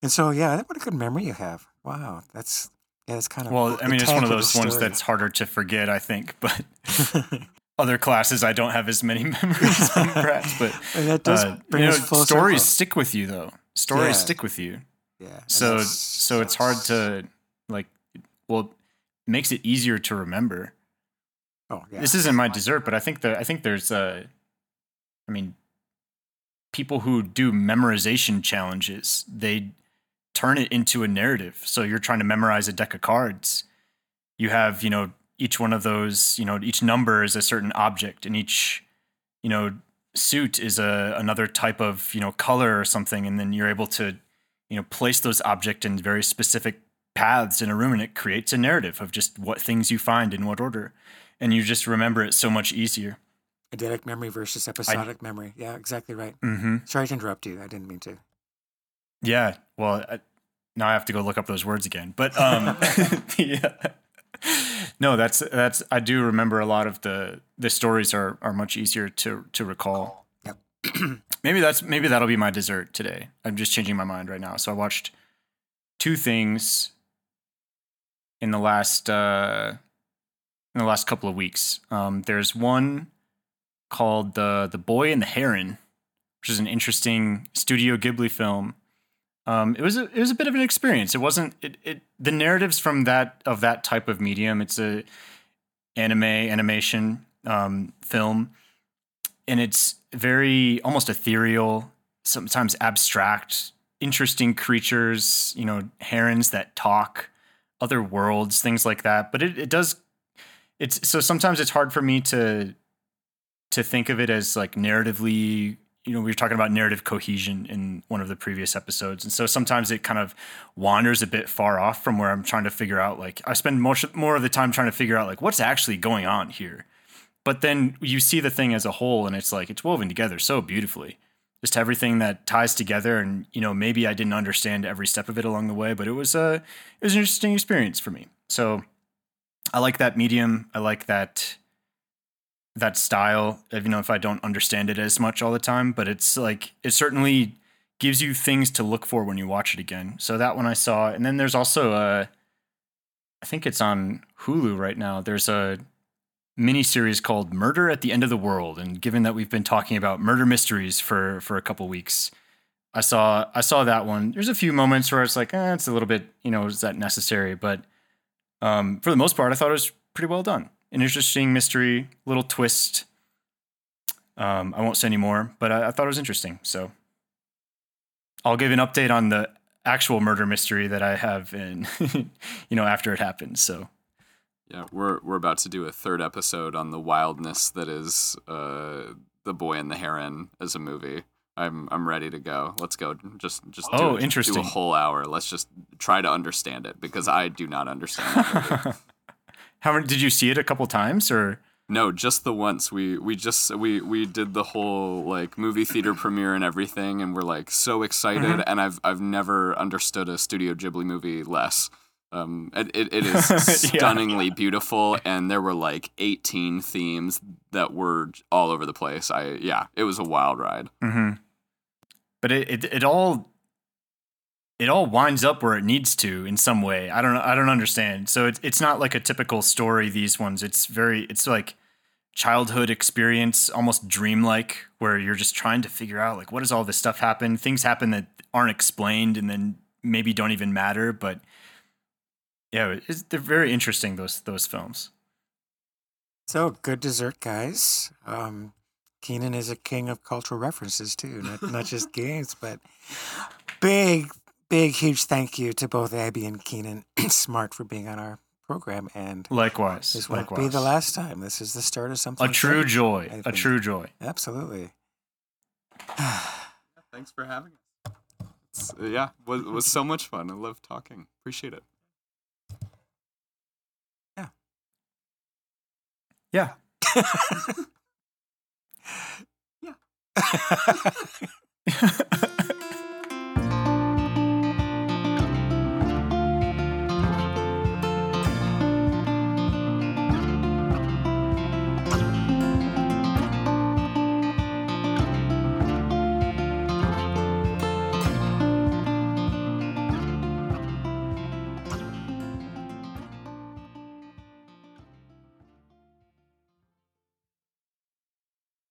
[SPEAKER 2] and so yeah what a good memory you have wow that's yeah that's kind of
[SPEAKER 1] Well, I mean, it's one of those ones that's harder to forget, I think. But other classes, I don't have as many memories perhaps. But
[SPEAKER 2] that does
[SPEAKER 1] uh,
[SPEAKER 2] bring
[SPEAKER 1] you know, stories
[SPEAKER 2] circle.
[SPEAKER 1] stick with you, though. Stories
[SPEAKER 2] Yeah.
[SPEAKER 1] stick with you.
[SPEAKER 2] Yeah
[SPEAKER 1] So, so it's hard to like. Well, it makes it easier to remember.
[SPEAKER 2] oh yeah
[SPEAKER 1] This isn't my dessert, but I think that I think there's a. I mean, people who do memorization challenges, they turn it into a narrative. So you're trying to memorize a deck of cards. You have, you know, each one of those, you know, each number is a certain object, and each, you know, suit is a another type of, you know, color or something, and then you're able to, you know, place those objects in very specific paths in a room, and it creates a narrative of just what things you find in what order, and you just remember it so much easier.
[SPEAKER 2] eidetic memory versus episodic memory yeah exactly right
[SPEAKER 1] Mm-hmm.
[SPEAKER 2] sorry to interrupt you i didn't mean to
[SPEAKER 1] Yeah. Well, I, now I have to go look up those words again. But um, yeah. No, that's that's. I do remember a lot of the the stories are are much easier to to recall.
[SPEAKER 2] Yep.
[SPEAKER 1] maybe that's maybe that'll be my dessert today. I'm just changing my mind right now. So I watched two things in the last uh, in the last couple of weeks. Um, there's one called the the Boy and the Heron, which is an interesting Studio Ghibli film. Um, it was a it was a bit of an experience. It wasn't it, it the narratives from that of that type of medium. It's a anime animation um, film, and it's very almost ethereal, sometimes abstract, interesting creatures. You know, herons that talk, other worlds, things like that. But it, it does. It's so sometimes it's hard for me to to think of it as like narratively you know we were talking about narrative cohesion in one of the previous episodes and so sometimes it kind of wanders a bit far off from where i'm trying to figure out like i spend most more of the time trying to figure out like what's actually going on here but then you see the thing as a whole and it's like it's woven together so beautifully just everything that ties together and you know maybe i didn't understand every step of it along the way but it was a it was an interesting experience for me so i like that medium i like that that style, even though if I don't understand it as much all the time, but it's like it certainly gives you things to look for when you watch it again. So that one I saw, and then there's also a, I think it's on Hulu right now. There's a mini series called Murder at the End of the World, and given that we've been talking about murder mysteries for for a couple weeks, I saw I saw that one. There's a few moments where it's like, eh, it's a little bit, you know, is that necessary? But um, for the most part, I thought it was pretty well done an interesting mystery, little twist. Um, I won't say any more, but I, I thought it was interesting. So I'll give an update on the actual murder mystery that I have in, you know, after it happens. So
[SPEAKER 3] Yeah, we're we're about to do a third episode on the wildness that is uh, the Boy and the Heron as a movie. I'm I'm ready to go. Let's go. Just just
[SPEAKER 1] Oh,
[SPEAKER 3] do
[SPEAKER 1] interesting.
[SPEAKER 3] a whole hour. Let's just try to understand it because I do not understand.
[SPEAKER 1] How many, did you see it a couple times or?
[SPEAKER 3] No, just the once we we just we we did the whole like movie theater premiere and everything, and we're like so excited.
[SPEAKER 1] Mm-hmm.
[SPEAKER 3] And I've I've never understood a Studio Ghibli movie less. Um, it, it, it is stunningly beautiful, and there were like 18 themes that were all over the place. I yeah, it was a wild ride.
[SPEAKER 1] Mm-hmm. But it, it it all it all winds up where it needs to in some way. I don't I don't understand. So it's it's not like a typical story. These ones, it's very it's like childhood experience, almost dreamlike, where you're just trying to figure out like what does all this stuff happen? Things happen that aren't explained, and then maybe don't even matter, but yeah, they're very interesting. Those those films.
[SPEAKER 2] So good dessert, guys. Um, Keenan is a king of cultural references too, not not just games, but big, big, huge thank you to both Abby and Keenan Smart for being on our program. And
[SPEAKER 1] likewise,
[SPEAKER 2] this won't
[SPEAKER 1] likewise.
[SPEAKER 2] be the last time. This is the start of something.
[SPEAKER 1] A true joy. A true joy.
[SPEAKER 2] Absolutely.
[SPEAKER 3] Thanks for having us. It's, yeah, was was so much fun. I love talking. Appreciate it.
[SPEAKER 2] Yeah.
[SPEAKER 1] Yeah.